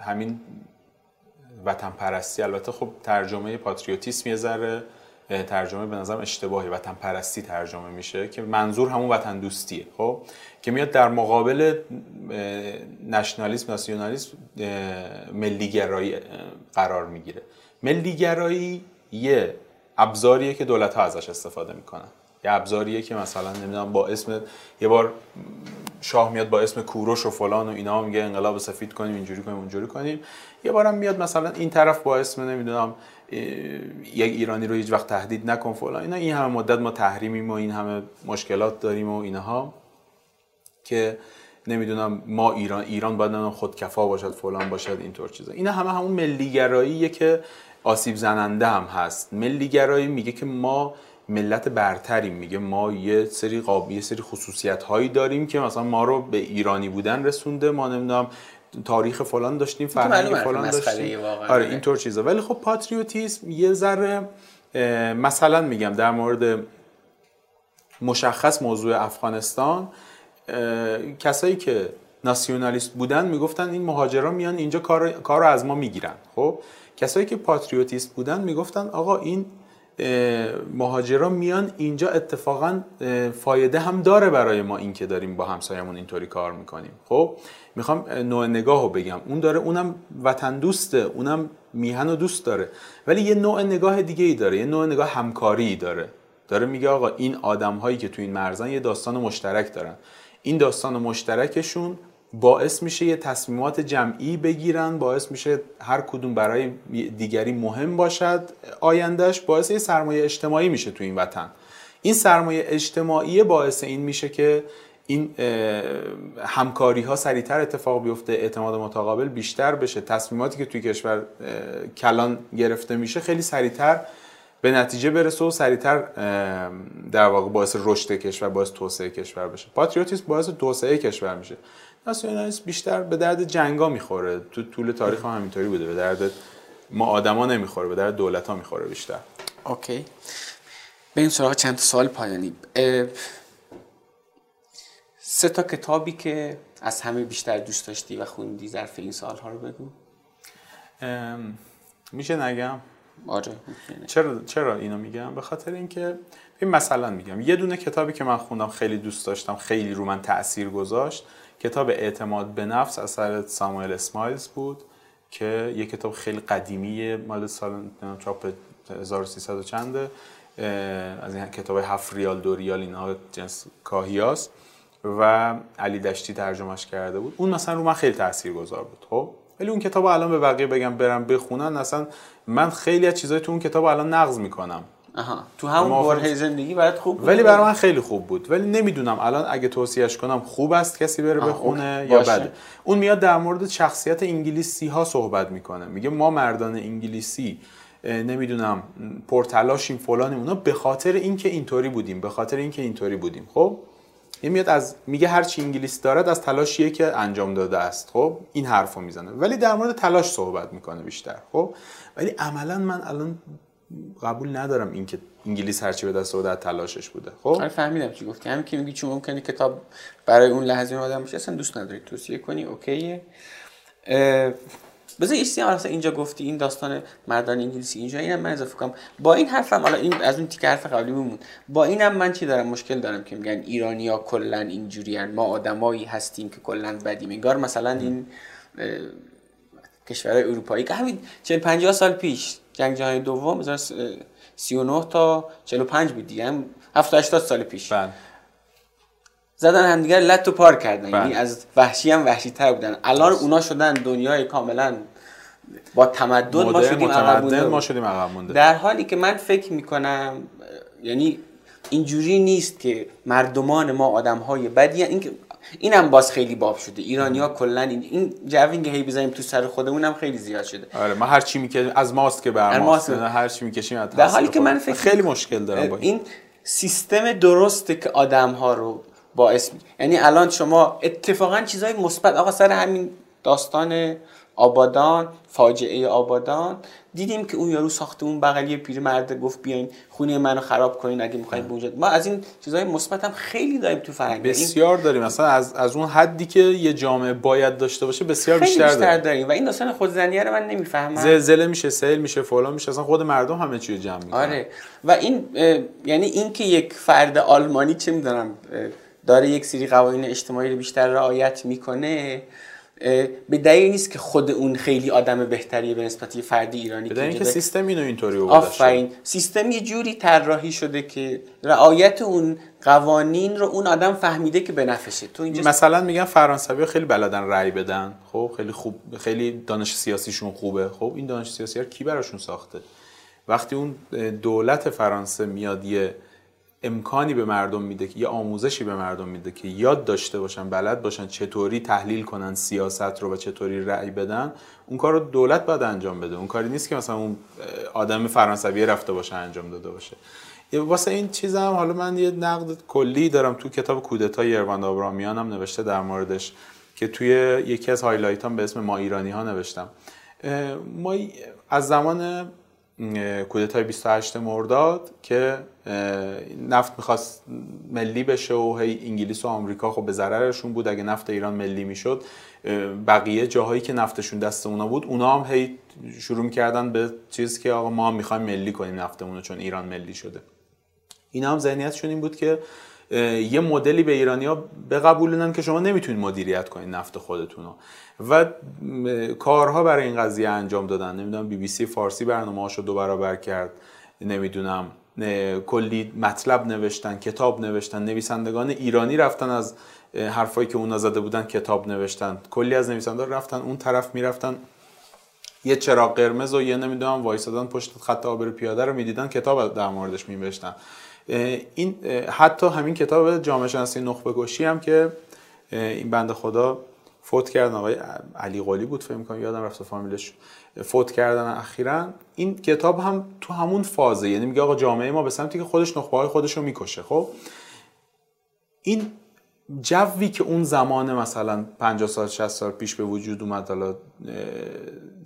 همین وطن پرستی البته خب ترجمه پاتریوتیسم یه ذره ترجمه به نظرم اشتباهی. وطن پرستی ترجمه میشه که منظور همون وطن دوستیه خب؟ که میاد در مقابل نشنالیسم ناسیونالیسم ملیگرایی قرار می‌گیره. ملیگرایی یه ابزاریه که دولت ها ازش استفاده می‌کنن. یه ابزاریه که مثلا نمی‌دونم با اسم یه بار شاه میاد با اسم کوروش و فلان و اینا میگه انقلاب سفید کنیم اینجوری کنیم اونجوری کنیم. یه بارم میاد مثلا این طرف با اسم نمی‌دونم یک ایرانی رو هیچ وقت تهدید نکن فلان. اینا این همه مدت ما تحریمیم و این همه مشکلات داریم و اینها که نمی‌دونم ما ایران ایران باید خودکفا باشد فلان باشد اینطور چیزا. اینا همه همون ملیگراییه که آسیب زننده هم هست. ملیگرایی میگه که ما ملت برتریم. میگه ما یه سری قابل یه سری خصوصیت هایی داریم که مثلا ما رو به ایرانی بودن رسونده. ما نمی‌دونم تاریخ فلان داشتیم فرهنگ فلان داشتیم. آره اینطور چیزا. ولی خب پاتریوتیسم یه ذره مثلا میگم در مورد مشخص موضوع افغانستان کسایی که ناسیونالیست بودن می‌گفتن این مهاجران میان اینجا کار کار رو از ما می‌گیرن. خب؟ کسایی که پاتریوتیست بودن می‌گفتن آقا این مهاجران میان اینجا اتفاقا فایده هم داره برای ما این که داریم با همسایمون اینطوری کار می‌کنیم. خب می‌خوام نوع نگاه رو بگم. اون داره اونم وطن دوسته اونم میهن و دوست داره. ولی یه نوع نگاه دیگه ای داره یه نوع نگاه همکاری داره. داره میگه آقا این آدم هایی که تو این مرزن یه داستان مشترک دارن. این داستان مشترکشون باعث میشه یه تصمیمات جمعی بگیرن باعث میشه هر کدوم برای دیگری مهم باشد. آیندهش باعث یه سرمایه اجتماعی میشه تو این وطن. این سرمایه اجتماعی باعث این میشه که این همکاری ها سریعتر اتفاق بیفته اعتماد متقابل بیشتر بشه. تصمیماتی که توی کشور کلان گرفته میشه خیلی سریعتر به نتیجه برسه و سریعتر در واقع باعث رشد کشور باعث توسعه کشور بشه. پاتریوتیسم باعث توسعه کشور میشه. ناسیونالیسم بیشتر به درد جنگا می‌خوره. تو طول تاریخ هم همینطوری بوده. به درد ما آدما نمی‌خوره به درد دولت ها می‌خوره بیشتر. اوکی. این سراغ چند سوال پایانی. سه تا کتابی که از همه بیشتر دوست داشتی و خوندی ظرف این سالها رو بگو. میشه نگم؟ آره چرا چرا اینو میگم؟ به خاطر اینکه این مثلا میگم یه دونه کتابی که من خوندم خیلی دوست داشتم خیلی رو من تاثیر گذاشت کتاب اعتماد به نفس اثر ساموئل اسمایلز بود که یه کتاب خیلی قدیمیه مال سال چاپ 1300 چنده. از این کتاب هفت ریال دو ریال اینا جنس کاهیاس و علی دشتی ترجمهش کرده بود. اون مثلا رو من خیلی تاثیر گذار بود خب؟ ولی اون کتاب الان به بقیه بگم برم بخونن اصلا من خیلی از چیزای تو اون کتاب الان نقض می‌کنم. آها. تو همون برهه زندگی برات خوب بود. ولی برای من خیلی خوب بود. ولی نمی‌دونم الان اگه توصیهش کنم خوب است کسی بره بخونه. یا. بده. اون میاد در مورد شخصیت انگلیسی ها صحبت می‌کنه. میگه ما مردان انگلیسی نمی‌دونم پرتلاشیم فلانیم. اونا به خاطر اینکه اینطوری بودیم به خاطر اینکه اینطوری بودیم. خب؟ این میاد از میگه هر چی انگلیس دارد از تلاشیه که انجام داده است. خب؟ این حرفو می‌زنه. ولی در مورد تلاش صحبت می‌کنه بیشتر. خب؟ ولی عملا من الان قبول ندارم اینکه انگلیس هرچی به دست آورده تلاشش بوده. خب؟ آره فهمیدم چی گفتی. همین که میگی چون ممکنه کتاب برای اون لحظه آدم باشه اصلا دوست نداری توصیه کنی اوکیه. بذار هم اصلا اینجا گفتی این داستان مردان انگلیسی اینجا اینم من اضافه کنم. با این حرفم حالا این از اون تیکه حرف قبلی بمون با اینم من چی دارم مشکل دارم که میگن ایرانیا کلا اینجوریان ما آدمایی هستیم که کلا بدیم. انگار مثلا این کشورهای اروپایی که همین 40 50 سال پیش جنگ جهانی دوم 1939 تا 45 بود دیگه. هم 70 80 سال پیش. بله. زدن همدیگر لط و پار کردن. بله. یعنی از وحشی هم وحشی تر بودن. الان اونا شدن دنیای کاملا با تمدن ما شدیم عقب. ما شدیم عقب مونده. در حالی که من فکر می‌کنم یعنی اینجوری نیست که مردمان ما آدم های بدی این که اینم باز خیلی باب شده. ایرانی ها کلا این این جوین که هی بزنیم تو سر خودمون هم خیلی زیاد شده. آره ما هر چی می‌کشیم از ماست که بر ماست. هر چی می‌کشیم از در حالی که من. فکر خیلی مشکل دارم با این. این سیستم درسته که آدم ها رو باعث می- یعنی الان شما اتفاقا چیزهای مثبت آقا سر همین داستان آبادان فاجعه آبادان. دیدیم که اون یارو ساختمون بغلی پیرمرد گفت بیاین خونه منو خراب کنین اگه می‌خواید به اونجا ما از این چیزهای مثبت هم خیلی داریم تو فرهنگ. این بسیار داریم. مثلا از, از اون حدی که یه جامعه باید داشته باشه بسیار خیلی بیشتر, بیشتر داریم. داریم. و این داستان خودزنیه رو من نمی‌فهمم. زلزله میشه سیل میشه فلان میشه. اصلا خود مردم همه چی جمع می‌کنن. آره. و این یعنی اینکه یک فرد آلمانی چه می‌دونم داره یک سری قوانین اجتماعی رو بیشتر رعایت می‌کنه به دلیل نیست که خود اون خیلی آدم بهتریه به نسبت یه فردی ایرانی اینجا داره. سیستم اینو اینطوری. آفرین. سیستم یه جوری طراحی شده که رعایت اون قوانین رو اون آدم فهمیده که به نفعشه. تو اینجا مثلا میگن فرانسوی خیلی بلدن رأی بدن. خب خیلی خوب خیلی دانش سیاسیشون خوبه. خب این دانش سیاسی رو کی براشون ساخته؟ وقتی اون دولت فرانسه میاد یه امکانی به مردم میده که یه آموزشی به مردم میده که یاد داشته باشن بلد باشن چطوری تحلیل کنن سیاست رو و چطوری رأی بدن اون کار رو دولت باید انجام بده. اون کاری نیست که مثلا اون آدم فرانسوی رفته باشه انجام داده باشه. واسه این چیزم حالا من یه نقد کلی دارم تو کتاب کودتای یروند آبرامیان هم نوشته در موردش که توی یکی از هایلایت هم به اسم ما ایرانی ها نوشتم ما از زمان کودتای 28 مرداد که نفت می‌خواست ملی بشه و هی انگلیس و آمریکا خب به ضررشون بود. اگه نفت ایران ملی می‌شد بقیه جاهایی که نفتشون دست اونا بود اونا هم هی شروع می‌کردن به چیز که آقا ما هم می‌خوایم ملی کنیم نفتمون چون ایران ملی شده. اینا هم ذهنیتشون این بود که یه مدلی به ایرانیا بقبولونن که شما نمی‌تونید مدیریت کنید نفت خودتون و کارها برای این قضیه انجام دادن. نمی‌دونم بی بی سی فارسی برنامه‌هاشو دو برابر کرد. نمی‌دونم کلی مطلب نوشتن کتاب نوشتن. نویسندگان ایرانی رفتن از حرفایی که اونا زده بودن کتاب نوشتن. کلی از نویسندگان رفتن اون طرف می‌رفتن. یه چراغ قرمز و یه نمی‌دونم وایسادن پشت خط آبر پیاده رو می‌دیدن کتاب در موردش می‌نوشتن. این حتی همین کتاب جامعه شناسی نخبه کشی هم که این بنده خدا فوت کردن آقای علی قلی بود فکر کنم یادم رفته فامیلش فوت کردن اخیرا. این کتاب هم تو همون فازه یعنی میگه آقا جامعه ما به سمتی که خودش نخبه های خودش رو می‌کشه. خب این جوی که اون زمان مثلا 50 سال 60 سال پیش به وجود اومد حالا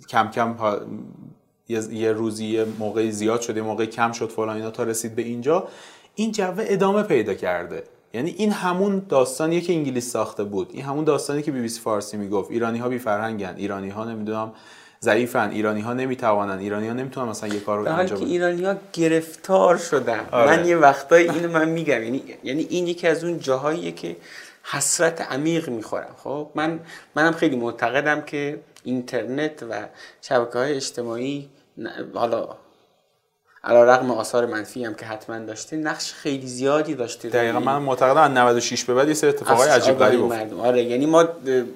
کم کم یه روزی یه موقعی زیاد شد یه موقعی کم شد فلان اینا تا رسید به اینجا. این جو ادامه پیدا کرده. یعنی این همون داستانیه که انگلیس ساخته بود. این همون داستانی که بی بی سی فارسی می‌گفت. ایرانی ها بی فرهنگن ایرانی ها نمی‌دونم ضعیفن ایرانی ها نمی‌توانن ایرانی ها نمی‌تونن مثلا یه کار رو انجام بدن. ایرانی ها گرفتار شدن. آره. من یه وقتایی اینو من میگم. یعنی یعنی این یکی از اون جاهاییه که حسرت عمیق می‌خورم. خب؟ من منم خیلی معتقدم که اینترنت و شبکه های اجتماعی على علا رقم آثار منفی هم که حتما داشته نقش خیلی زیادی داشته دقیقا من معتقدم از 96 به بعد یه سری اتفاقای عجیب غریب مردم. آره یعنی ما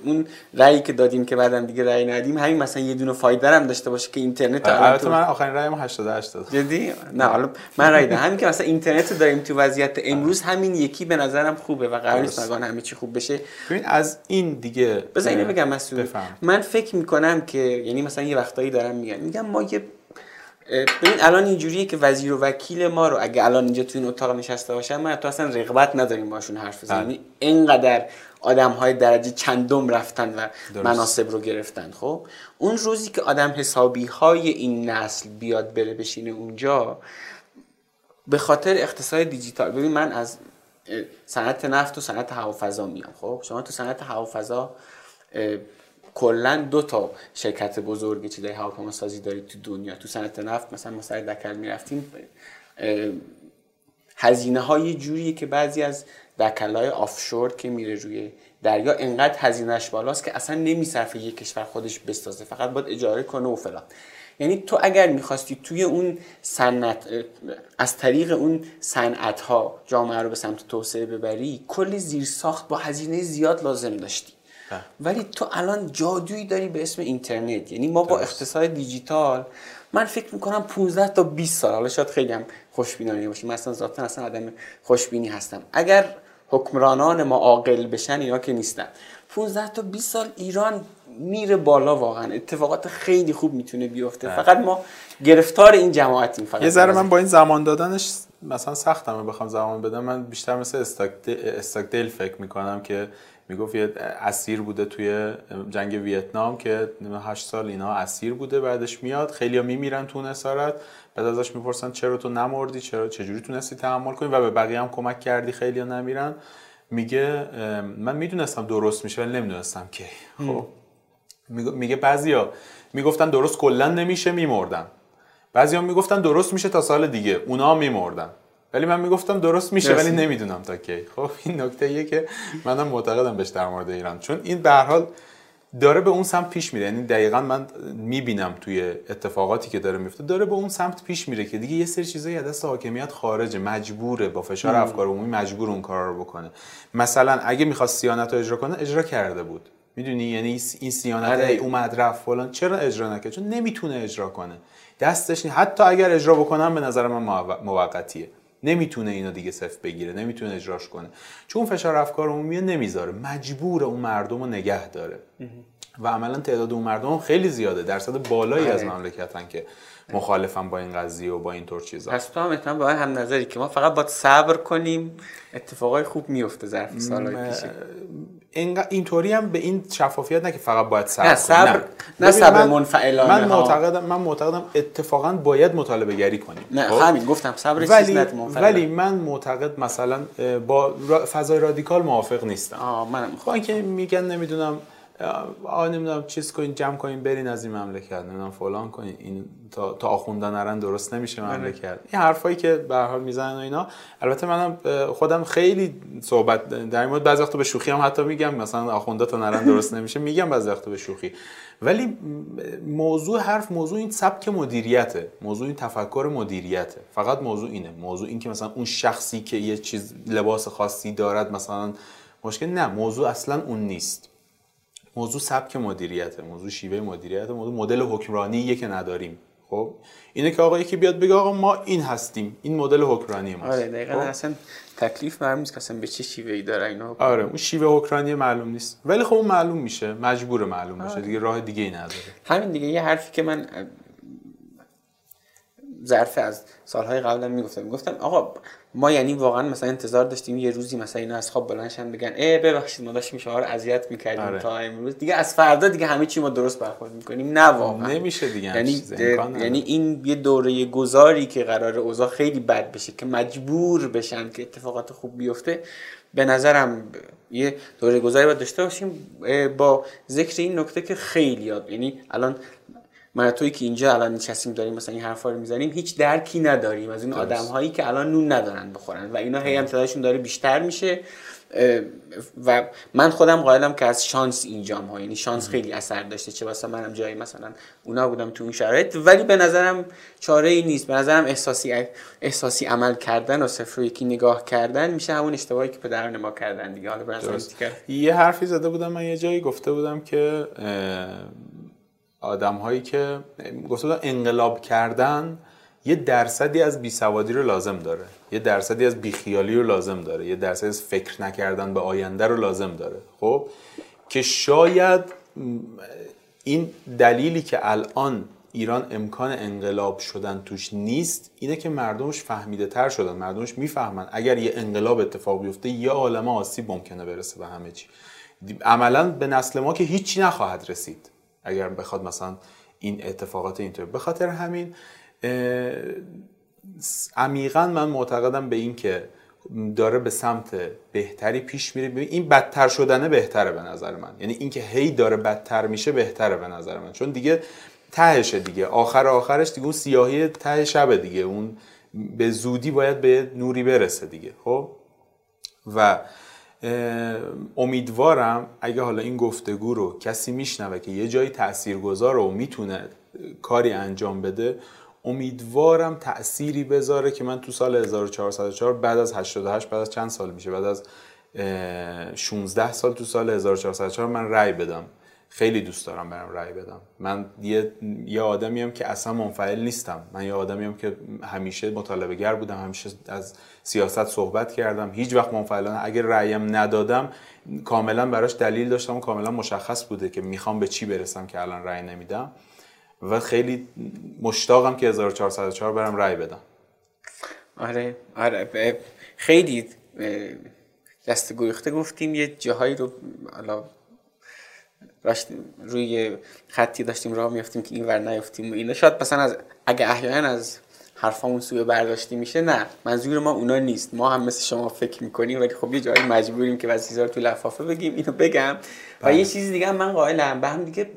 اون رأیی که دادیم که بعدم دیگه رأی ندیم همین مثلا یه دونه فایده هم داشته باشه که اینترنت البته من آخرین رأیم 88 داد جدی؟ نه حالا من رأی دادم. همین که مثلا اینترنت داریم تو وضعیت امروز همین یکی به نظرم خوبه و قرار نیست مگان همه چی خوب بشه. ببین از این دیگه بذار اینو بگم مسعود. من فکر می‌کنم که یعنی مثلا یه وقتایی دارم میگم میگم ما یه ببین الان اینجوریه که وزیر و وکیل ما رو اگه الان اینجا تو این اتاق نشسته باشن من تو اصلا رغبت نداریم باشون حرف بزنیم. بله. یعنی اینقدر آدم های درجه چندم رفتن و مناسب رو گرفتن. خب اون روزی که آدم حسابی های این نسل بیاد بره بشینه اونجا به خاطر اقتصاد دیجیتال ببین من از صنعت نفت و صنعت هوا فضا میام. خب شما تو صنعت هوا فضا کلا دو تا شرکت بزرگی چیزای هواپیما سازی دارید تو دنیا تو صنعت نفت مثلا ما سر دکل می‌رفتیم هزینه های جوریه که بعضی از دکلای آفشور که میره روی دریا انقدر هزینهش بالاست که اصلا نمیصرفه یک کشور خودش بسازه فقط باید اجاره کنه و فلان یعنی تو اگر می‌خواستی توی اون صنعت از طریق اون صنعت ها جامعه رو به سمت توسعه ببری کلی زیرساخت با هزینه زیاد لازم داشتی. ولی تو الان جادویی داری به اسم اینترنت. یعنی ما با اقتصاد دیجیتال من فکر می‌کنم 15 تا 20 سال. حالا شاید خیلی هم خوشبینانه باشیم مثلا ذاتا اصلا آدم خوشبینی هستم. اگر حکمرانان ما عاقل بشن اینا که نیستن. 15 تا 20 سال ایران میره بالا واقعا. اتفاقات خیلی خوب می‌تونه بیفته. فقط ما گرفتار این جماعتیم فقط. یه ذره من با این زمان دادنش مثلا سختمه بخوام زمان بدم. من بیشتر مثل استاک دیل فکر می‌کنم که می‌گفت یه اسیر بوده توی جنگ ویتنام که 8 سال اینا اسیر بوده بعدش میاد خیلی میمیرن تو اسارت بعد ازش می‌پرسن چرا تو نمردی چرا چجوری تونستی تحمل کنی؟ و به بقیه هم کمک کردی خیلی نمیرن. میگه من می‌دونستم درست میشه ولی نمی‌دونستم کی. خب. میگه بعضیا می‌گفتن درست کلا نمیشه میمردن. بعضیا می‌گفتن درست میشه تا سال دیگه اونا میمردن. ولی من می‌گفتم درست میشه ولی نمی‌دونم تا کی. خب این نکته ایه که منم معتقدم بهش در مورد ایران. چون این به حال داره به اون سمت پیش میره. یعنی دقیقا من می‌بینم توی اتفاقاتی که داره میفته داره به اون سمت پیش میره که دیگه یه سری چیزایی از دست حاکمیت خارجه مجبوره با فشار افکار عمومی مجبور اون کار رو بکنه. مثلا اگه می‌خواست سیانت رو اجرا کنه اجرا کرده بود. می‌دونی؟ یعنی این سیانت آره. اومد رفت فلان. چرا اجرا نکرد؟ چون نمی‌تونه اجرا کنه. دستش حتی اگر اجرا بکنم به نظر من موقتیه. نمی‌تونه اینو دیگه صفر بگیره نمی‌تونه اجراش کنه. چون فشار افکار عمومی نمی‌ذاره. مجبور اون مردم رو نگه داره. و عملا تعداد اون مردم خیلی زیاده. درصد بالایی از آره. مملکتن که مخالفم با این قضیه و با اینطور چیزا. پس تو هم با هم نظری که ما فقط باید صبر کنیم. اتفاقای خوب میفته ظرف سالهای پیش. اینطوری هم به این شفافیت نه که فقط باید صبر نه صبر نه, صبر منفعلانه من معتقدم من معتقدم اتفاقا باید مطالبه گری کنیم. نه خب؟ همین گفتم صبر ولی ولی من معتقد مثلا با فضای رادیکال موافق نیستم. آه منم خب اینکه میگن نمی‌دونم آ نمی‌دونم چیز کنین جمع کنین برین از این مملکت نمی‌دونم فلان کنین. این تا تا آخوندن نرن درست نمیشه بله. مملکت. این حرفایی که به حال می‌زنن و اینا. البته منم خودم خیلی صحبت در مورد بعضی وقتا به شوخی هم حتی میگم. مثلا آخونده تا نرن درست نمیشه میگم بعضی وقتا به شوخی. ولی موضوع حرف موضوع این سبک مدیریته. موضوع این تفکر مدیریته. فقط موضوع اینه. موضوع این که مثلا اون شخصی که یه چیز لباس خاصی دارد مثلا مشکل نه. موضوع اصلا اون نیست. موضوع سبک مدیریته موضوع شیوه مدیریت موضوع مدل حکمرانی که نداریم. خب؟ اینه که آقا یکی بیاد بگه آقا ما این هستیم این مدل حکمرانی ما آره دقیقاً خب؟ اصلا تکلیف معلوم نیست که اصلا به چه شیوه‌ای داره اینا. آره اون شیوه حکمرانی معلوم نیست. ولی خب اون معلوم میشه مجبور معلوم آره. دیگه راه دیگه ای نداره. همین دیگه یه حرفی که من ظرف از سالهای قبلا می‌گفتم. گفتم آقا ما یعنی واقعا مثلا انتظار داشتیم یه روزی مثلا اینا از خواب بلندشن بگن ای ببخشید ما داشتیم شما رو اذیت می‌کردیم آره. تا امروز. دیگه از فردا دیگه همه چی ما درست برخورد می‌کنیم. نه واقعا. نمیشه دیگه یعنی یعنی این یه دوره گذاری که قرار اوضاع خیلی بد بشه که مجبور بشن که اتفاقات خوب بیفته به نظرم یه دوره گذاری باید داشته باشیم با ذکر این نکته که خیلی یاد یعنی الان من توی که اینجا الان نشستیم داریم مثلا این حرفا رو می‌زنیم هیچ درکی نداریم از این آدم هایی که الان نون ندارن بخورن و اینا هی هم تعدادشون داره بیشتر میشه. و من خودم قائلم که از شانس اینجام ها یعنی شانس خیلی اثر داشته. چه واسه منم جایی مثلا اونا بودم تو اون شرایط. ولی به نظرم چاره ای نیست. به نظرم احساسی احساسی عمل کردن و صفر یکی نگاه کردن میشه همون اشتباهی که پدران ما کردن دیگه. حالا یه حرفی زده بودم من یه جایی گفته بودم که آدم هایی که گفته انقلاب کردن یه درصدی از بیسوادی رو لازم داره. یه درصدی از بیخیالی رو لازم داره. یه درصدی از فکر نکردن به آینده رو لازم داره. خب؟ که شاید این دلیلی که الان ایران امکان انقلاب شدن توش نیست اینه که مردمش فهمیده تر شدن مردمش می‌فهمن اگر یه انقلاب اتفاق بیفته یه عالمه آسیب ممکنه برسه به همه چی. عملا به نسل ما که هیچی نخواهد رسید. اگر بخواد مثلا این اتفاقات اینطور به خاطر همین عمیقا من معتقدم به این که داره به سمت بهتری پیش میره. این بدتر شدنه بهتره به نظر من. یعنی اینکه هی داره بدتر میشه بهتره به نظر من. چون دیگه تهشه دیگه. آخر آخرش دیگه اون سیاهی ته شبه دیگه. اون به زودی باید به نوری برسه دیگه. خب؟ و امیدوارم اگه حالا این گفتگو رو کسی میشنوه که یه جایی تاثیرگذار و می‌تونه کاری انجام بده امیدوارم تأثیری بذاره که من تو سال 1404 بعد از 88 بعد از چند سال میشه؟ بعد از 16 سال تو سال 1404 من رأی بدم. خیلی دوست دارم برم رأی بدم. من یه, یه آدمیم که اصلا منفعل نیستم. من یه آدمیم که همیشه مطالبه گر بودم همیشه از سیاست صحبت کردم. هیچ وقت منفعلانه اگر رأیم ندادم کاملا براش دلیل داشتم و کاملا مشخص بوده که می‌خوام به چی برسم که الان رأی نمیدم. و خیلی مشتاقم که 1404 برم رای بدم. آره آره. خیلی دست گویخته گفتیم. یه جاهایی رو روی خطی داشتیم راه میفتیم که این ور نیفتیم و اینا. شاید مثلا از اگه احیانا از حرفامون سوی برداشتی میشه نه. منظور ما اونا نیست. ما هم مثل شما فکر می‌کنیم ولی خب یه جایی مجبوریم که واسه رو تو لفافه بگیم اینو بگم. و یه بله. چیزی دیگه هم من قائلم. به هم دیگه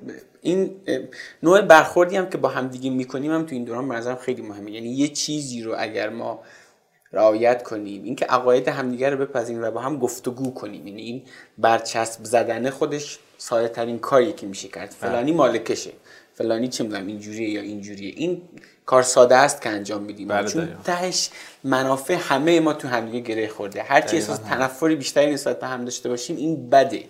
این نوع برخوردی هم که با هم دیگه می‌کنیم هم تو این دوران به خیلی مهمه. یعنی یه چیزی رو اگر ما رعایت کنیم اینکه عقاید همدیگه رو بپذیریم و با هم گفتگو کنیم. یعنی این برچسب زدن خودش ساده ترین کاری که میشه کرد. بله. فلانی مالکشه. فلانی چه می‌دونم اینجوریه یا اینجوریه. این کار ساده است که انجام میدیم. بله چون تهش منافع همه ما تو همدیگه گره خورده. هر چی احساس تنفری بیشتری نسبت به هم داشته باشیم این بده.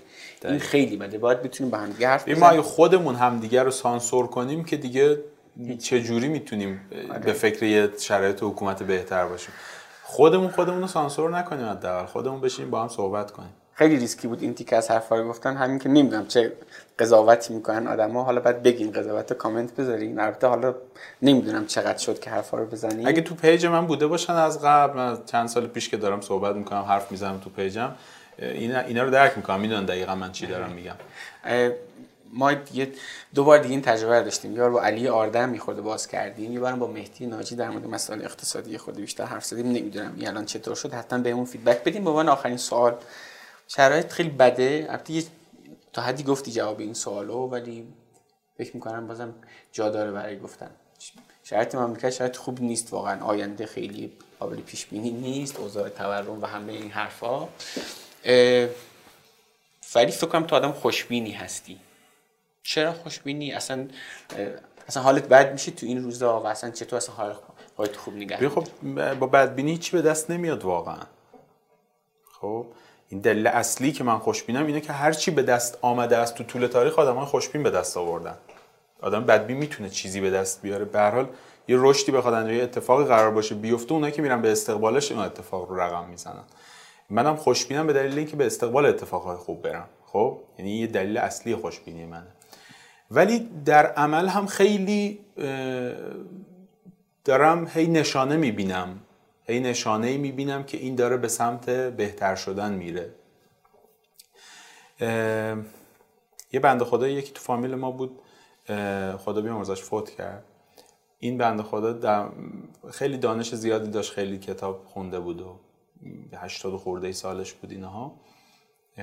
این خیلی بده. باید بتونیم با هم دیگه حرف بزنیم ما اگه خودمون هم دیگه رو سانسور کنیم که دیگه چه جوری می‌تونیم آره. به فکر یه شرایط حکومت بهتر باشیم؟ خودمون خودمون رو سانسور نکنیم حداقل. خودمون بشینیم با هم صحبت کنیم. خیلی ریسکی بود این تیکه از حرفا رو گفتن. همین که نمی‌دونم چه قضاوتی می‌کنن آدما حالا بعد بگین قضاوت کامنت بذارین. البته حالا نمی‌دونم چقدر شد که حرفا رو بزنین. اگه تو page من بوده باشن از قبل چند سال پیش که دارم صحبت می‌کنم حرف می‌زنم تو page م اینا, اینا رو درک می‌کنم. می‌دونن دقیقا من چی دارم میگم. ما یه دو بار دیگه این تجربه داشتیم. یه بار با علی آردن میخورده باز کردیم. یه بارم با مهدی ناجی در مورد مسائل اقتصادی خود بیشتر حرف زدیم. نمی‌دونم این الان چطور شد. حتما بهمون فیدبک بدیم به عنوان آخرین سوال شرایط خیلی بده. البته تا حدی گفتی جواب این سوالو ولی فکر می‌کنم بازم جا داره برای گفتن. شرایط مملکت شرایط خوب نیست واقعا. آینده خیلی قابل پیش بینی نیست. اوضاع تورم و همه این حرفا. ولی فکر کنم تو آدم خوشبینی هستی. چرا خوشبینی؟ اصلا اصلا حالت بد میشه تو این روزا؟ و اصلا چطور اصلا حالت خوب نگه خب با بدبینی چی به دست نمیاد واقعا. خب این دلیل اصلی که من خوشبینم اینه که هر چی به دست آمده است تو طول تاریخ آدمای خوشبین به دست آوردن. آدم بدبین می‌تونه چیزی به دست بیاره. به هر حال یه رشدی بخواد انجام اتفاقی قرار باشه بیفته اونایی که میرن به استقبالش این اتفاق رو رقم می‌زنن. منم خوشبینم به دلیل اینکه به استقبال اتفاقهای خوب برم. خب یعنی یه دلیل اصلی خوشبینی منه. ولی در عمل هم خیلی دارم هی نشانه می‌بینم هی نشانه می‌بینم که این داره به سمت بهتر شدن میره. یه بنده خدا یکی تو فامیل ما بود. خدا بیامرزش فوت کرد. این بنده خدا خیلی دانش زیادی داشت خیلی کتاب خونده بود و هشتاد خورده ای سالش بود اینها.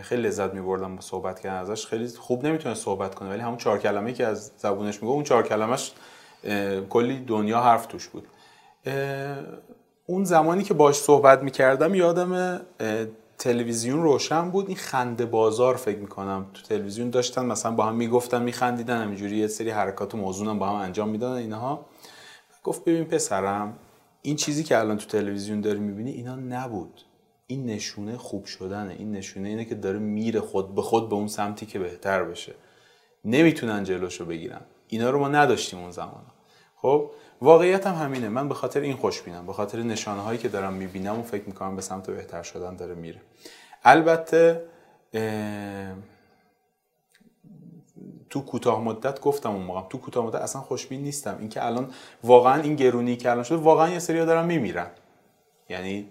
خیلی لذت می‌بردم با صحبت کردن ازش. خیلی خوب نمی‌تونه صحبت کنه ولی همون چهار کلمه که از زبونش میگه اون چهار کلمش کلی دنیا حرف توش بود. اون زمانی که باش صحبت می‌کردم یادم تلویزیون روشن بود. این خنده بازار فکر می‌کنم تو تلویزیون داشتن. مثلا با هم می‌گفتن میخندیدن. همینجوری یه سری حرکات و موضوع با هم انجام می‌دادن اینها. گفت ببین پسرم این چیزی که الان تو تلویزیون داری می‌بینی اینا نبود. این نشونه خوب شدنه. این نشونه اینه که داره میره خود به خود به اون سمتی که بهتر بشه. نمی‌تونن جلوشو بگیرن. اینا رو ما نداشتیم اون زمان. خب؟ واقعیت هم همینه. من به خاطر این خوشبینم به خاطر نشانه هایی که دارم می‌بینم و فکر می‌کنم به سمت بهتر شدن داره میره. البته تو کوتاه مدت گفتم اون موقع. تو کوتاه مدت اصلا خوشبین نیستم. اینکه الان واقعا این گرونی که الان شده واقعا یه سری دارن میمیرن. یعنی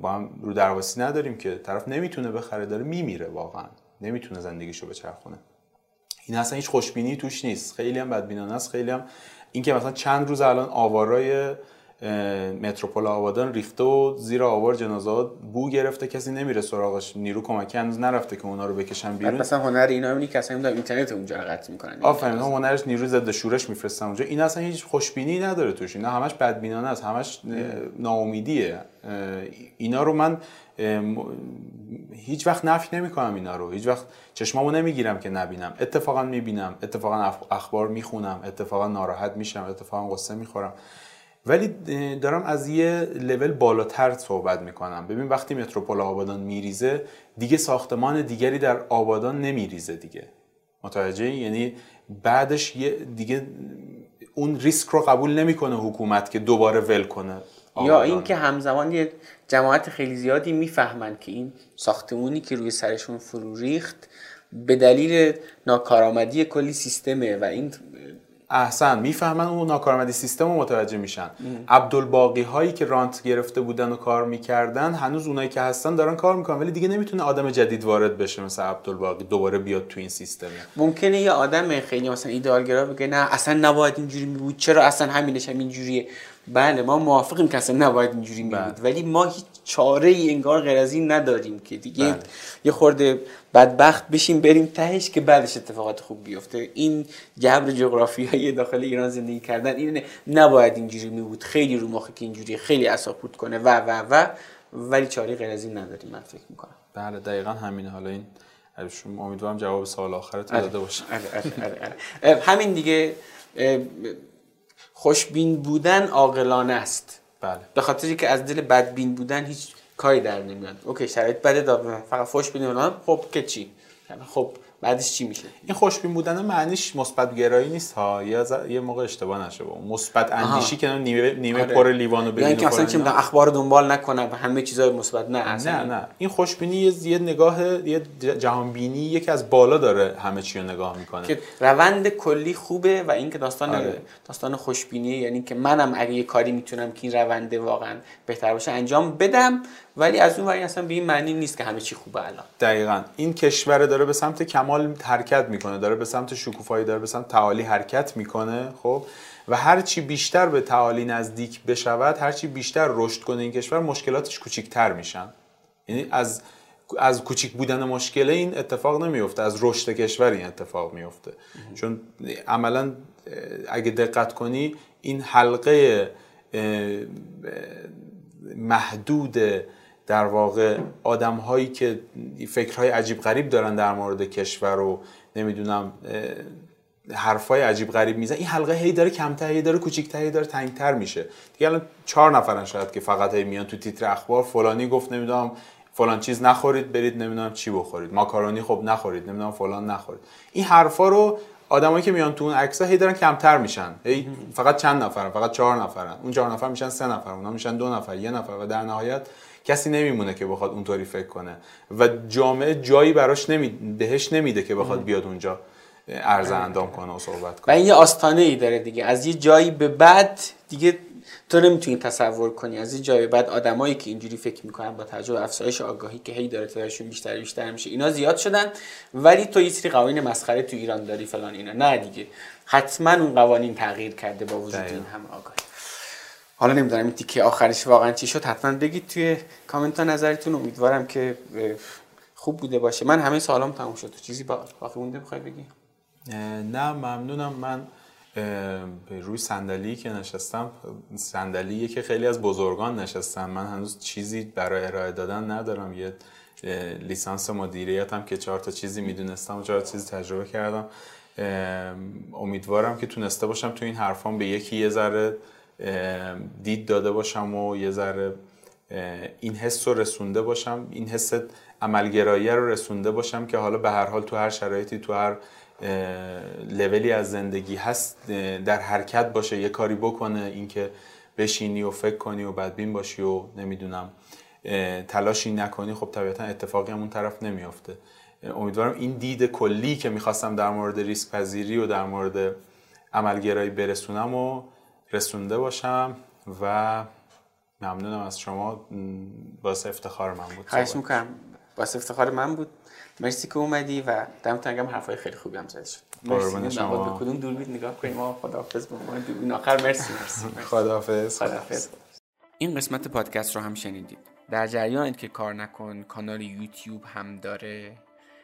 با هم رو درواسی نداریم که طرف نمی‌تونه بخره داره میمیره واقعا. نمی‌تونه زندگیشو بچرخونه. این اصلا هیچ خوشبینی توش نیست. خیلی هم بدبینانه است خیلی هم اینکه مثلا چند روز الان آوارای متروپول آبادان ریخته و زیر آوار جنازات بو گرفته. کسی نمیره سراغش. نیرو کمکی هنوز نرفته که اونا رو بکشن بیرون. مثلا هنر اینا اینی که اصلا اینترنت اونجا قطع می‌کنن. آفرین هنرش نیرو ضد شورش میفرستن اونجا. این اصلا هیچ خوشبینی نداره توش. اینا همش بدبینانه است. همش ناامیدیه. اینا رو من هیچ وقت نفی نمی‌کنم اینا رو. هیچ وقت چشمامو نمی‌گیرم که نبینم. اتفاقا می‌بینم. اتفاقا اخبار می‌خونم. اتفاقا ناراحت میشم. اتفاقا قصه می‌خورم. ولی دارم از یه لول بالاتر صحبت می‌کنم. ببین وقتی متروپول آبادان میریزه دیگه ساختمان دیگری در آبادان نمیریزه دیگه. متوجه یعنی بعدش یه دیگه اون ریسک رو قبول نمی‌کنه حکومت که دوباره ول کنه یا اینکه همزمان یه جماعت خیلی زیادی می‌فهمن که این ساختمونی که روی سرشون فرو ریخت به دلیل ناکارآمدی کلی سیستمه و این احسن می‌فهمن اون ناکارآمدی سیستم رو متوجه میشن. عبدالباقی هایی که رانت گرفته بودن و کار می‌کردن هنوز اونایی که هستن دارن کار می‌کنن ولی دیگه نمی‌تونه آدم جدید وارد بشه مثل عبدالباقی دوباره بیاد تو این سیستم ممکنه یه آدم خیلی مثلا ایدئالگرا بگه نه اصلا نباید اینجوری بود چرا اصلا همینش هم اینجوریه؟ بله ما موافقیم که اصلا نباید اینجوری می بله. ولی ما هیچ چاره ای انگار غیر از این نداریم که دیگه بله. یه خورده بدبخت بشیم بریم تهش که بعدش اتفاقات خوب بیفته. این جبر جغرافیایی داخل ایران زندگی کردن این نباید اینجوری می بود خیلی رو مخه که اینجوری خیلی اساپورت کنه. و و و. ولی چاره غیر از این نداریم من فکر می‌کنم. بله دقیقا همینه. حالا این امیدوارم جواب سوال آخرت آره. داده باشه. آره، آره، همین دیگه خوشبین بودن عاقلانه است. بله. به خاطری که از دل بدبین بودن هیچ کاری در نمیاد. اوکی شرایط بده داد فقط خوش بینیم خب که چی؟ خب بعدش چی میشه؟ این خوشبین بودن معنیش مثبت گرایی نیست ها. یا یه موقع اشتباه نشه با مثبت اندیشی که نیمه نیمه آره. پر لیوانو ببینه یعنی که اصلا چه اخبار دنبال نکنه و همه چیزای مثبت. نه اصلا. نه. نه این خوشبینی یه نگاه یه جهان بینی یکی از بالا داره همه چی رو نگاه می‌کنه. که روند کلی خوبه و اینکه داستان آره. داستان خوشبینی یعنی که منم اگه یه کاری می‌تونم که این روند واقعا بهتر باشه انجام بدم. ولی از اون وری اصلا به این معنی نیست که همه چی خوبه الان. دقیقا. این کشور داره به سمت کمال حرکت می‌کنه داره به سمت شکوفایی داره به سمت تعالی حرکت می‌کنه خب؟ و هر چی بیشتر به تعالی نزدیک بشود هر چی بیشتر رشد کنه این کشور مشکلاتش کوچیکتر میشن. یعنی از از کوچیک بودن مشکل این اتفاق نمیفته از رشد کشور این اتفاق میفته چون عملا اگه دقت کنی این حلقه محدود در واقع آدم هایی که فکرهای عجیب غریب دارن در مورد کشور و نمی‌دونم حرفای عجیب غریب میزن این حلقه هی داره کمتر هی داره کوچیک‌تر هی داره تنگتر میشه. دیگه الان چهار نفرن شاید که فقط هی میان تو تیتر اخبار فلانی گفت نمی‌دونم فلان چیز نخورید برید نمی‌دونم چی بخورید. ماکارونی خب نخورید نمی‌دونم فلان نخورید. این حرفا رو آدمایی که میان تو اون عکس‌ها هی دارن کمتر میشن. هی فقط چند نفرن فقط چهار نفرن. اون چهار نفر میشن سه نفر اونا میشن دو نفر یه نفر و در نهایت کسی نمیمونه که بخواد اونطوری فکر کنه. و جامعه جایی براش نمی بهش نمیده که بخواد بیاد اونجا عرض اندام کنه و صحبت کنه. و این یه آستانه ای داره دیگه. از یه جایی به بعد دیگه تو نمی‌تونی تصور کنی. از این جای بعد آدمایی که اینجوری فکر می‌کنن با توجه افزایش آگاهی که هی داره تعدادشون بیشتر بیشتر میشه اینا زیاد شدن. ولی تو یه سری قوانین مسخره تو ایران داری فلان اینا. نه دیگه. حتما اون قوانین تغییر کرده با وجود این همه آگاهی. حالا نمی‌دونم این تیکه آخرش واقعا چی شد حتما بگید توی کامنت ها نظرتون امیدوارم که خوب بوده باشه. من همه سالام تموم شد. چیزی باقی مونده بخوای بگی؟ نه ممنونم. من روی صندلی که نشستم صندلی که خیلی از بزرگان نشستم من هنوز چیزی برای ارائه دادن ندارم. یه لیسانس مدیریت هم که چهار تا چیزی می‌دونستم و چهار چیزی تجربه کردم. امیدوارم که تونسته باشم تو این حرفان به یکی یه ذره دید داده باشم و یه ذره این حس رو رسونده باشم. این حس عملگرایی رو رسونده باشم که حالا به هر حال تو هر شرایطی تو هر لولی از زندگی هست در حرکت باشه یه کاری بکنه اینکه بشینی و فکر کنی و بدبین باشی و نمی‌دونم تلاشی نکنی خب طبیعتا اتفاقی همون طرف نمیافته. امیدوارم این دید کلی که می‌خواستم در مورد ریسک پذیری و در مورد عملگرایی برسونم و رسونده باشم و ممنونم از شما. باعث افتخار من بود. خواهش می‌کنم. باعث افتخار من بود. مرسی که اومدی و دمت گرم. حرفای خیلی خوبی هم زده شد مرسی. شما. به کدوم دوربین نگاه کنیم. ما خداحافظ به ما. دوربین آخر. مرسی مرسی, مرسی. خداحافظ. خداحافظ. این قسمت پادکست رو هم شنیدید. در جریان که کار نکن کانال یوتیوب هم داره.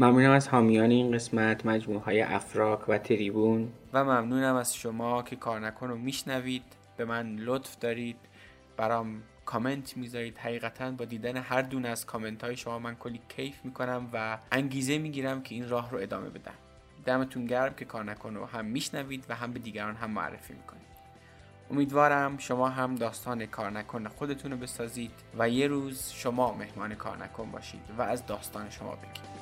ممنونم از حامیان این قسمت مجموعه های افراک و تریبون. و ممنونم از شما که کار نکن رو میشنوید. به من لطف دارید. برام کامنت می‌ذارید. حقیقتا با دیدن هر دونه از کامنت های شما من کلی کیف می‌کنم و انگیزه می‌گیرم که این راه رو ادامه بدم. دمتون گرم که کار نکن رو هم میشنوید و هم به دیگران هم معرفی می‌کنید. امیدوارم شما هم داستان کار نکن خودتون رو بسازید و یه روز شما مهمان کار نکن باشید و از داستان شما بگید